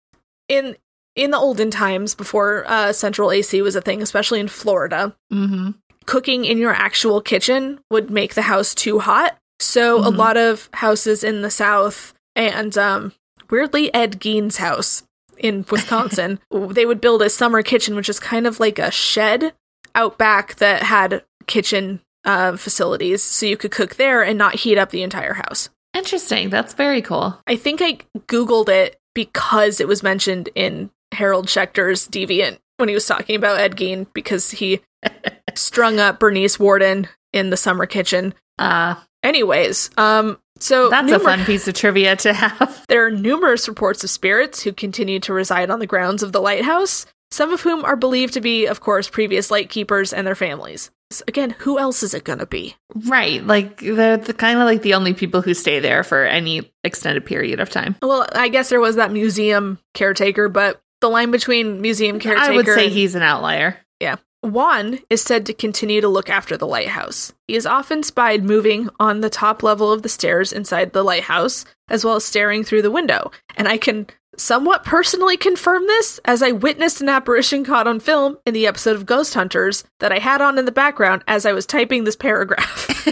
in in the olden times, before uh, central AC was a thing, especially in Florida, Mm-hmm. cooking in your actual kitchen would make the house too hot. So, a Mhm. lot of houses in the South and um, weirdly Ed Gein's house in Wisconsin, they would build a summer kitchen, which is kind of like a shed out back that had kitchen uh, facilities, so you could cook there and not heat up the entire house. Interesting. That's very cool. I think I Googled it because it was mentioned in Harold Schechter's Deviant when he was talking about Ed Gein because he strung up Bernice Worden in the summer kitchen. Uh, Anyways, um, so that's a fun piece of trivia to have. There are numerous reports of spirits who continue to reside on the grounds of the lighthouse, some of whom are believed to be, of course, previous lightkeepers and their families. So again, who else is it going to be? Right. Like they're the kind of like the only people who stay there for any extended period of time. Well, I guess there was that museum caretaker, but the line between museum caretaker I would say and- he's an outlier. Yeah. Juan is said to continue to look after the lighthouse. He is often spied moving on the top level of the stairs inside the lighthouse, as well as staring through the window. And I can somewhat personally confirm this, as I witnessed an apparition caught on film in the episode of Ghost Hunters that I had on in the background as I was typing this paragraph.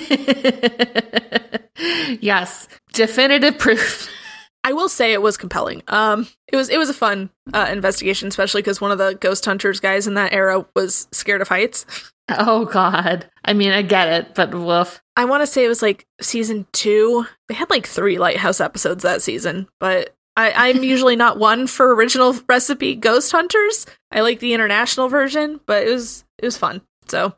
yes. Definitive proof. I will say it was compelling. Um, it was it was a fun uh, investigation, especially because one of the Ghost Hunters guys in that era was scared of heights. Oh God. I mean, I get it, but woof. I want to say it was like season two. They had like three Lighthouse episodes that season, but I, I'm usually not one for original recipe Ghost Hunters. I like the international version, but it was it was fun. So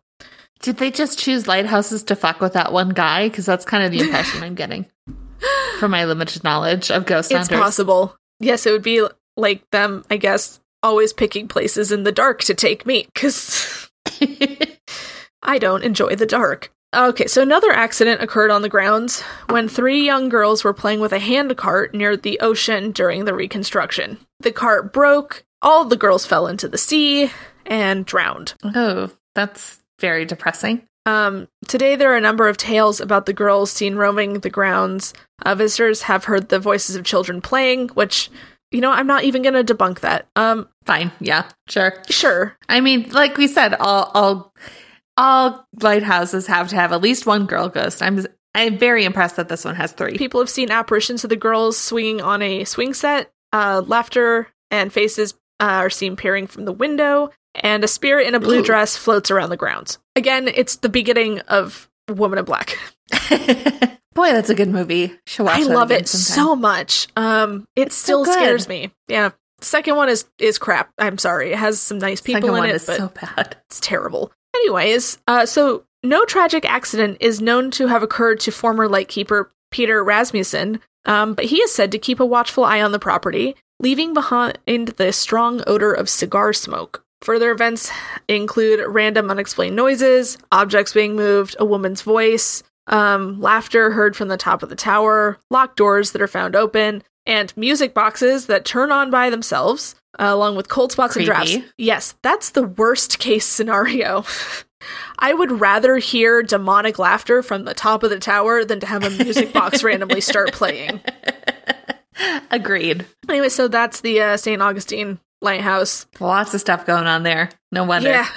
Did they just choose lighthouses to fuck with that one guy? Because that's kind of the impression I'm getting from my limited knowledge of ghost it's hunters. It's possible. Yes, it would be like them, I guess, always picking places in the dark to take me because I don't enjoy the dark. Okay, so another accident occurred on the grounds when three young girls were playing with a hand cart near the ocean during the reconstruction. The cart broke, all the girls fell into the sea and drowned. Oh, that's very depressing. Um, today, there are a number of tales about the girls seen roaming the grounds. Uh, visitors have heard the voices of children playing, which, you know, I'm not even going to debunk that. Um, Fine. Yeah, sure. sure. I mean, like we said, all all all lighthouses have to have at least one girl ghost. I'm I'm very impressed that this one has three. People have seen apparitions of the girls swinging on a swing set. Uh, laughter and faces uh, are seen peering from the window, and a spirit in a blue Ooh. dress floats around the grounds. Again, it's the beginning of Woman in Black. Boy, that's a good movie. Should watch I love it sometime. so much. Um, it so still good. scares me. Yeah. Second one is is crap. I'm sorry. It has some nice people Second in one it, is but so bad. it's terrible. Anyways, uh, so no tragic accident is known to have occurred to former lightkeeper Peter Rasmussen, um, but he is said to keep a watchful eye on the property, leaving behind the strong odor of cigar smoke. Further events include random unexplained noises, objects being moved, a woman's voice, um, laughter heard from the top of the tower, locked doors that are found open, and music boxes that turn on by themselves, uh, along with cold spots and drafts. Yes, that's the worst case scenario. I would rather hear demonic laughter from the top of the tower than to have a music box randomly start playing. Agreed. Anyway, so that's the uh, St. Augustine Lighthouse. Lots of stuff going on there. No wonder. Yeah.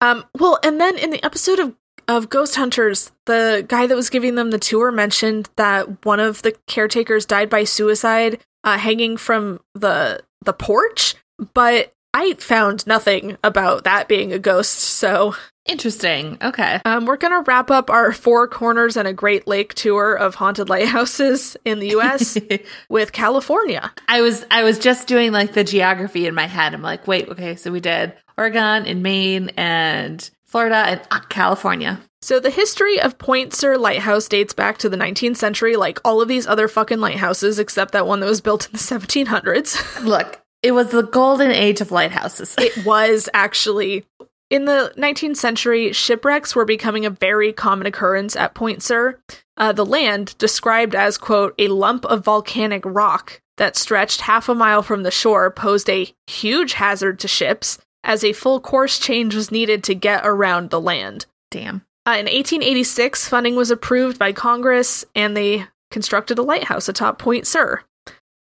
Um, well, and then in the episode of of Ghost Hunters, the guy that was giving them the tour mentioned that one of the caretakers died by suicide, uh, hanging from the the porch. But I found nothing about that being a ghost. So Interesting. Okay. um, we're gonna wrap up our four corners and a Great Lake tour of haunted lighthouses in the U.S. with California. I was I was just doing like the geography in my head. I'm like, wait, okay, so we did Oregon and Maine and Florida and ah, California. So the history of Point Sur Lighthouse dates back to the 19th century, like all of these other fucking lighthouses, except that one that was built in the 1700s. Look, it was the golden age of lighthouses. it was actually. In the 19th century, shipwrecks were becoming a very common occurrence at Point Sur. Uh, the land, described as, quote, a lump of volcanic rock that stretched half a mile from the shore, posed a huge hazard to ships, as a full course change was needed to get around the land. Damn. Uh, in 1886, funding was approved by Congress, and they constructed a lighthouse atop Point Sur.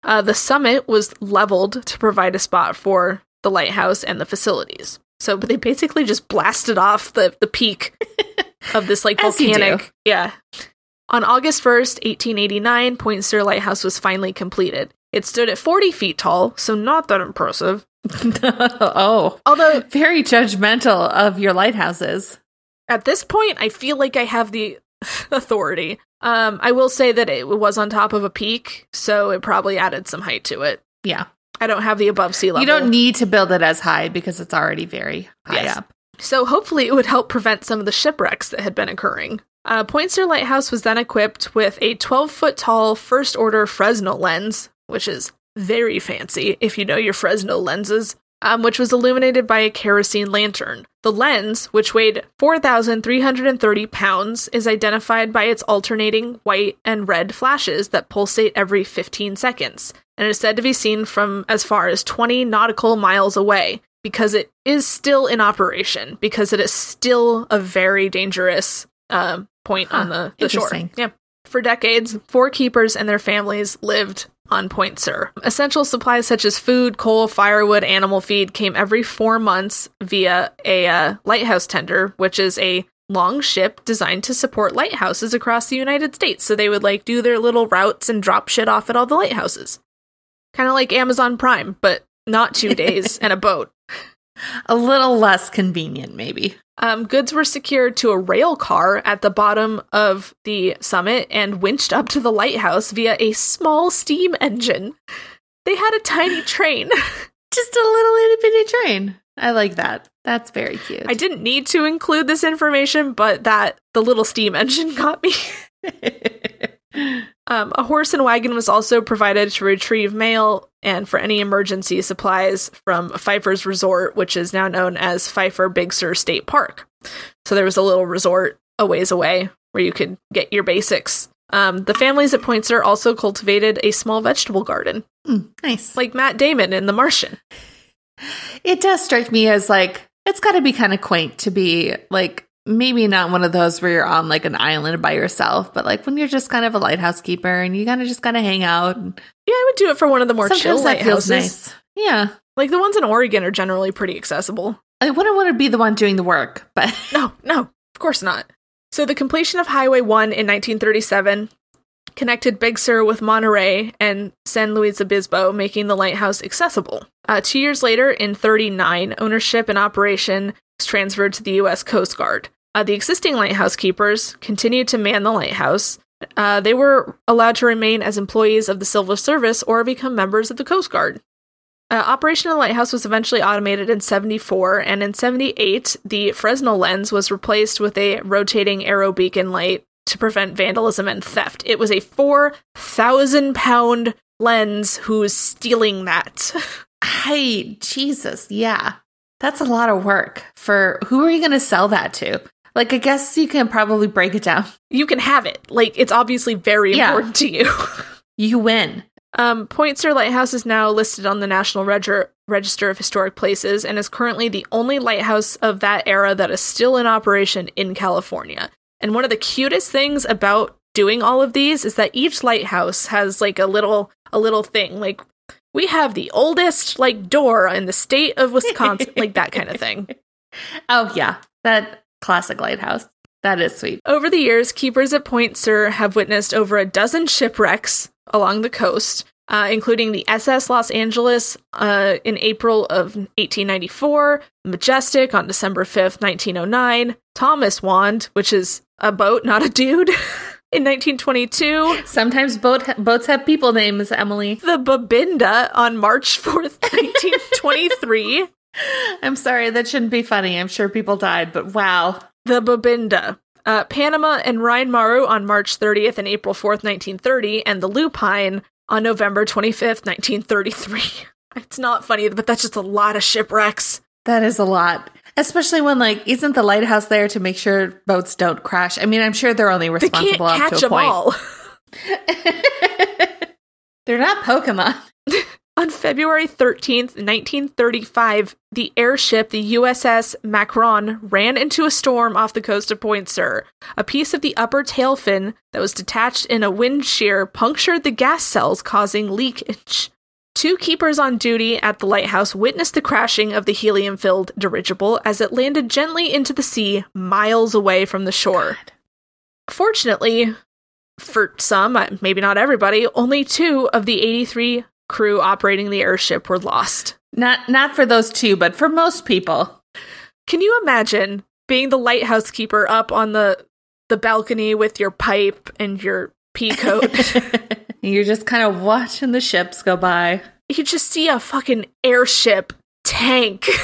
Uh, the summit was leveled to provide a spot for the lighthouse and the facilities. So, but they basically just blasted off the the peak of this like As you do. volcanic. Yeah. On August 1st, 1889, Point Sur Lighthouse was finally completed. It stood at 40 feet tall, so not that impressive. oh, Although very judgmental of your lighthouses. at this point i feel like i have the authority um i will say that it was on top of a peak so it probably added some height to it Yeah. i don't have the above sea level You don't need to build it as high because it's already very high Yes. up. so hopefully it would help prevent some of the shipwrecks that had been occurring uh, Point Lighthouse was then equipped with a 12 foot tall first order Fresnel lens, which is very fancy if you know your Fresnel lenses, um, which was illuminated by a kerosene lantern. The lens, which weighed 4,330 pounds, is identified by its alternating white and red flashes that pulsate every 15 seconds, and is said to be seen from as far as 20 nautical miles away because it is still in operation, because it is still a very dangerous um, point Huh, on the, the shore. Yeah. For decades, four keepers and their families lived on Point Sur. Essential supplies such as food, coal, firewood, animal feed came every four months via a uh, lighthouse tender, which is a long ship designed to support lighthouses across the United States. So they would like do their little routes and drop shit off at all the lighthouses. Kind of like Amazon Prime, but not two days and a boat. A little less convenient, maybe. Um, goods were secured to a rail car at the bottom of the summit and winched up to the lighthouse via a small steam engine. They had a tiny train. Just a little itty bitty train. I like that. That's very cute. I didn't need to include this information, but that the little steam engine got me. Um, a horse and wagon was also provided to retrieve mail and for any emergency supplies from Pfeiffer's Resort, which is now known as Pfeiffer Big Sur State Park. So there was a little resort a ways away where you could get your basics. Um, the families at Point Sur also cultivated a small vegetable garden, Mm, nice. like Matt Damon in The Martian. It does strike me as like it's got to be kind of quaint to be like maybe not one of those where you're on like an island by yourself, but like when you're just kind of a lighthouse keeper and you kind of just kind of hang out. Yeah, I would do it for one of the more chill Sometimes feels lighthouses. nice. Yeah. Like the ones in Oregon are generally pretty accessible. I wouldn't want to be the one doing the work, but No, no, of course not. So the completion of Highway 1 in 1937 connected Big Sur with Monterey and San Luis Obispo, making the lighthouse accessible. Uh, two years later, in 39, ownership and operation was transferred to the U.S. Coast Guard. Uh, the existing lighthouse keepers continued to man the lighthouse. Uh, they were allowed to remain as employees of the Civil Service or become members of the Coast Guard. Uh, Operation of the Lighthouse was eventually automated in 74, and in 78, the Fresnel lens was replaced with a rotating arrow beacon light to prevent vandalism and theft. It was a 4,000 pound lens who's stealing that. hey, Jesus, yeah. That's a lot of work for who are you going to sell that to? Like, I guess you can probably break it down. you can have it. Like, it's obviously very Yeah. important to you. You win. Um, Point Sur Lighthouse is now listed on the National Reger- Register of Historic Places and is currently the only lighthouse of that era that is still in operation in California. And one of the cutest things about doing all of these is that each lighthouse has like a little a little thing. Like we have the oldest like door in the state of Wisconsin, like that kind of thing. Oh, yeah. That classic lighthouse. That is sweet. Over the years, keepers at Point Sur have witnessed over a dozen shipwrecks along the coast, uh, including the SS Los Angeles uh, in April of 1894, Majestic on December 5th, 1909, Thomas Wand, which is a boat, not a dude, in 1922, Sometimes boat boats have people names, Emily. the Babinda on March 4th, 1923. I'm sorry, that shouldn't be funny. I'm sure people died, but wow. the Babinda. Uh, Panama and Rhine Maru on March 30th and April 4th, 1930, and the Lupine on November 25th, 1933. It's not funny, but that's just a lot of shipwrecks. That is a lot. Especially when, like, isn't the lighthouse there to make sure boats don't crash? I mean, I'm sure they're only They responsible up catch to a them point. all. they're not Pokemon. On February 13th, 1935, the airship, the USS Macon, ran into a storm off the coast of Point Sur. A piece of the upper tail fin that was detached in a wind shear punctured the gas cells, causing leakage. Two keepers on duty at the lighthouse witnessed the crashing of the helium filled dirigible as it landed gently into the sea miles away from the shore. Fortunately, for some, uh, maybe not everybody, only two of the 83 crew operating the airship were lost. Not not for those two, but for most people. Can you imagine being the lighthouse keeper up on the the balcony with your pipe and your pea coat? You're just kind of watching the ships go by. you just see a fucking airship tank.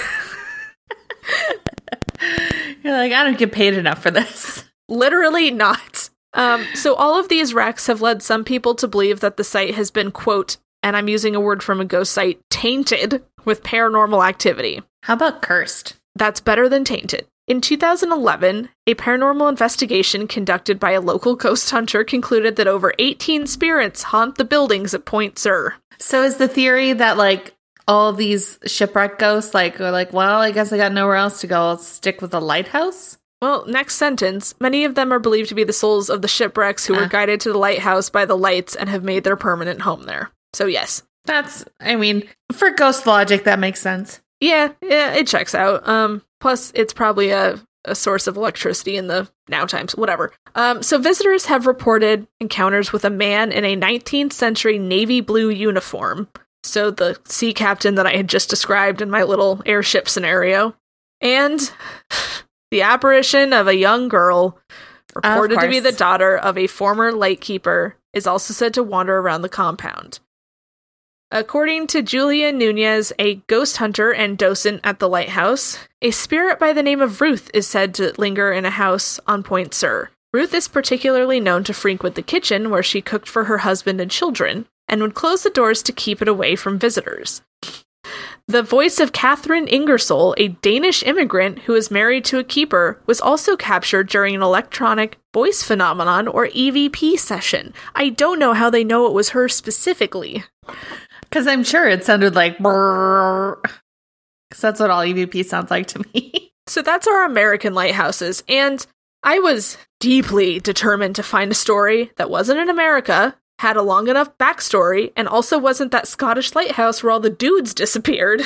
You're like, I don't get paid enough for this. Literally not. Um, so all of these wrecks have led some people to believe that the site has been quote, and I'm using a word from a ghost site, tainted with paranormal activity. How about cursed? That's better than tainted. In 2011, a paranormal investigation conducted by a local ghost hunter concluded that over 18 spirits haunt the buildings at Point Sur. So is the theory that like all these shipwreck ghosts like are like, well, I guess I got nowhere else to go. I'll stick with the lighthouse. Well, next sentence. Many of them are believed to be the souls of the shipwrecks who were Ah. guided to the lighthouse by the lights and have made their permanent home there. So, yes. That's, I mean, for ghost logic, that makes sense. Yeah, yeah, it checks out. Um, plus, it's probably a, a source of electricity in the now times, whatever. Um, so visitors have reported encounters with a man in a 19th century navy blue uniform. So the sea captain that I had just described in my little airship scenario, and the apparition of a young girl reported to be the daughter of a former lightkeeper is also said to wander around the compound. According to Julia Nunez, a ghost hunter and docent at the lighthouse, a spirit by the name of Ruth is said to linger in a house on Point Sur. Ruth is particularly known to frequent the kitchen where she cooked for her husband and children, and would close the doors to keep it away from visitors. The voice of Catherine Ingersoll, a Danish immigrant who is married to a keeper, was also captured during an electronic voice phenomenon or EVP session. I don't know how they know it was her specifically. Because I'm sure it sounded like. Because that's what all EVP sounds like to me. So that's our American lighthouses. And I was deeply determined to find a story that wasn't in America, had a long enough backstory, and also wasn't that Scottish lighthouse where all the dudes disappeared.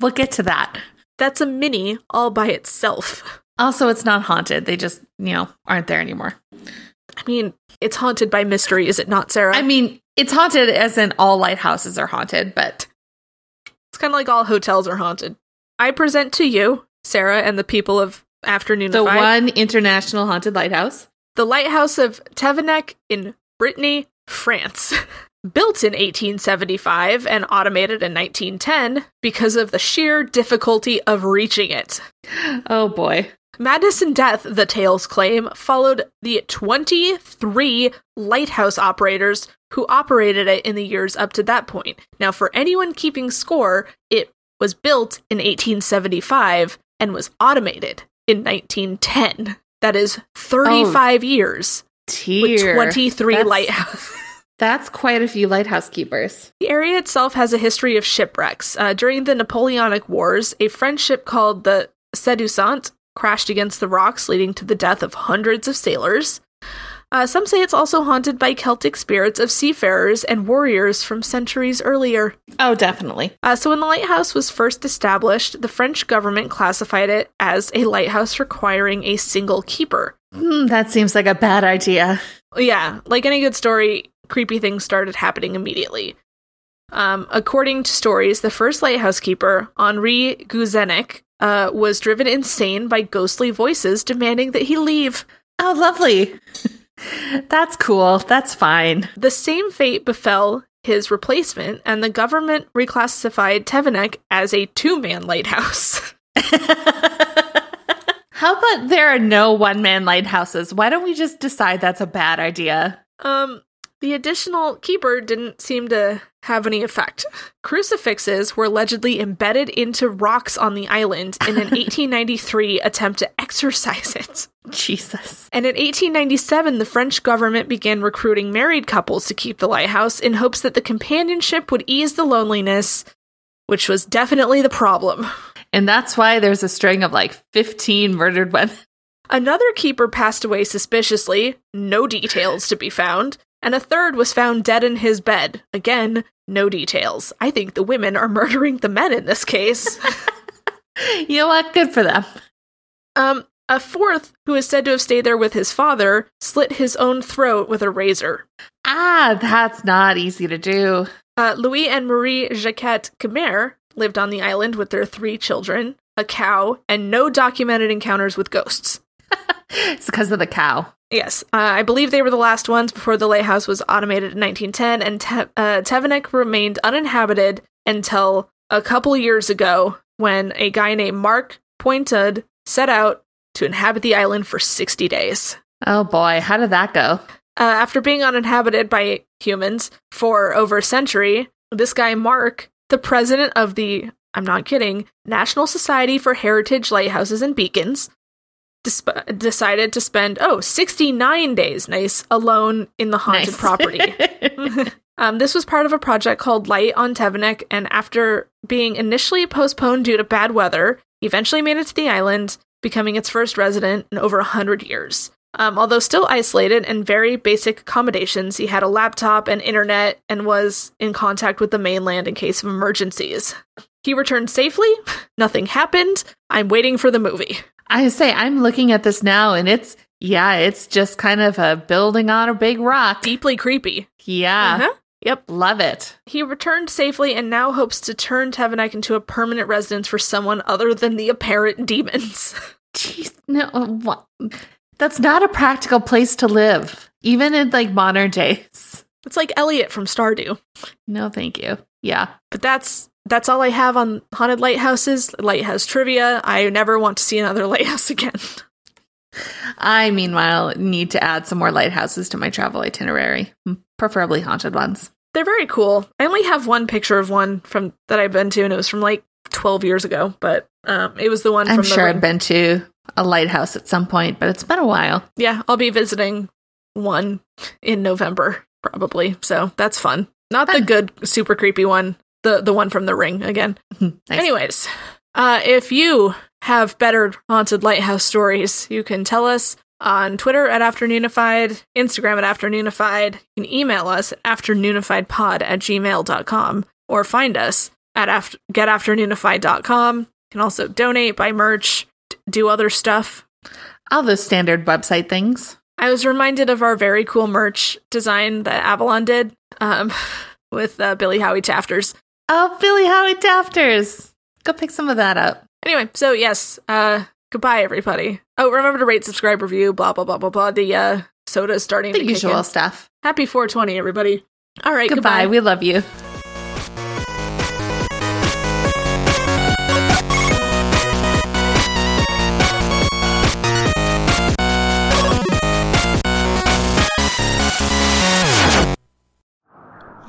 we'll get to that. That's a mini all by itself. Also, it's not haunted. They just, you know, aren't there anymore. I mean, it's haunted by mystery, is it not, Sarah? I mean, it's haunted as in all lighthouses are haunted, but it's kind of like all hotels are haunted. I present to you Sarah and the people of Afternoon. The one international haunted lighthouse. The lighthouse of Tevennec in Brittany, France. Built in 1875 and automated in 1910 because of the sheer difficulty of reaching it. Oh boy. Madness and death, the tales claim, followed the 23 lighthouse operators who operated it in the years up to that point. Now, for anyone keeping score, it was built in 1875 and was automated in 1910. That is 35 oh, years with 23 that's, lighthouses. That's quite a few lighthouse keepers. The area itself has a history of shipwrecks. Uh, during the Napoleonic Wars, a French ship called the Seduisante crashed against the rocks, leading to the death of hundreds of sailors. Uh, some say it's also haunted by Celtic spirits of seafarers and warriors from centuries earlier. Oh, definitely. Uh, so, when the lighthouse was first established, the French government classified it as a lighthouse requiring a single keeper. Mm, that seems like a bad idea. Yeah, like any good story, creepy things started happening immediately. Um, according to stories, the first lighthouse keeper, Henri Guzenek, uh, was driven insane by ghostly voices demanding that he leave. Oh, lovely. That's cool. That's fine. The same fate befell his replacement, and the government reclassified Tevennec as a two man lighthouse. How about there are no one man lighthouses? Why don't we just decide that's a bad idea? Um, the additional keeper didn't seem to have any effect. Crucifixes were allegedly embedded into rocks on the island in an 1893 attempt to exorcise it. Jesus. And in 1897, the French government began recruiting married couples to keep the lighthouse in hopes that the companionship would ease the loneliness, which was definitely the problem. And that's why there's a string of like 15 murdered women. Another keeper passed away suspiciously, no details to be found, and a third was found dead in his bed. Again, no details. I think the women are murdering the men in this case. you know what? Good for them. Um, a fourth, who is said to have stayed there with his father, slit his own throat with a razor. Ah, that's not easy to do. Uh, Louis and Marie Jacquet Kemer lived on the island with their three children, a cow, and no documented encounters with ghosts. it's because of the cow. Yes, uh, I believe they were the last ones before the lighthouse was automated in 1910, and Te- uh, remained uninhabited until a couple years ago when a guy named Mark Pointud set out to inhabit the island for 60 days. Oh boy, how did that go? Uh, after being uninhabited by humans for over a century, this guy Mark, the president of the I'm not kidding, National Society for Heritage Lighthouses and Beacons, disp- decided to spend oh 69 days nice alone in the haunted nice. property um, this was part of a project called light on tevennec and after being initially postponed due to bad weather he eventually made it to the island becoming its first resident in over 100 years um, although still isolated and very basic accommodations, he had a laptop and internet and was in contact with the mainland in case of emergencies. He returned safely. Nothing happened. I'm waiting for the movie. I say I'm looking at this now and it's yeah, it's just kind of a building on a big rock. Deeply creepy. Yeah. Uh-huh. Yep. Love it. He returned safely and now hopes to turn Tevennec into a permanent residence for someone other than the apparent demons. Jeez, no, what? That's not a practical place to live, even in like modern days. It's like Elliot from Stardew. No, thank you. Yeah. But that's that's all I have on haunted lighthouses, lighthouse trivia. I never want to see another lighthouse again. I, meanwhile, need to add some more lighthouses to my travel itinerary, preferably haunted ones. They're very cool. I only have one picture of one from that I've been to, and it was from like 12 years ago, but um, it was the one I'm from sure I've been to a lighthouse at some point, but it's been a while. Yeah, I'll be visiting one in November, probably. So that's fun. Not the good, super creepy one, the the one from the ring again. nice. Anyways, Uh, if you have better haunted lighthouse stories, you can tell us on Twitter at Afternoonified, Instagram at Afternoonified. You can email us at afternoonifiedpod at gmail.com or find us at after- getafternoonified.com. You can also donate, buy merch, do other stuff. All those standard website things. I was reminded of our very cool merch design that Avalon did um, with uh, Billy Howie Tafters. Oh, Billy Howie Tafters. Go pick some of that up. Anyway, so yes, uh, goodbye, everybody. Oh, remember to rate, subscribe, review, blah, blah, blah, blah, blah. The uh, soda is starting The usual stuff. Happy 420, everybody. All right, Goodbye. goodbye. We love you.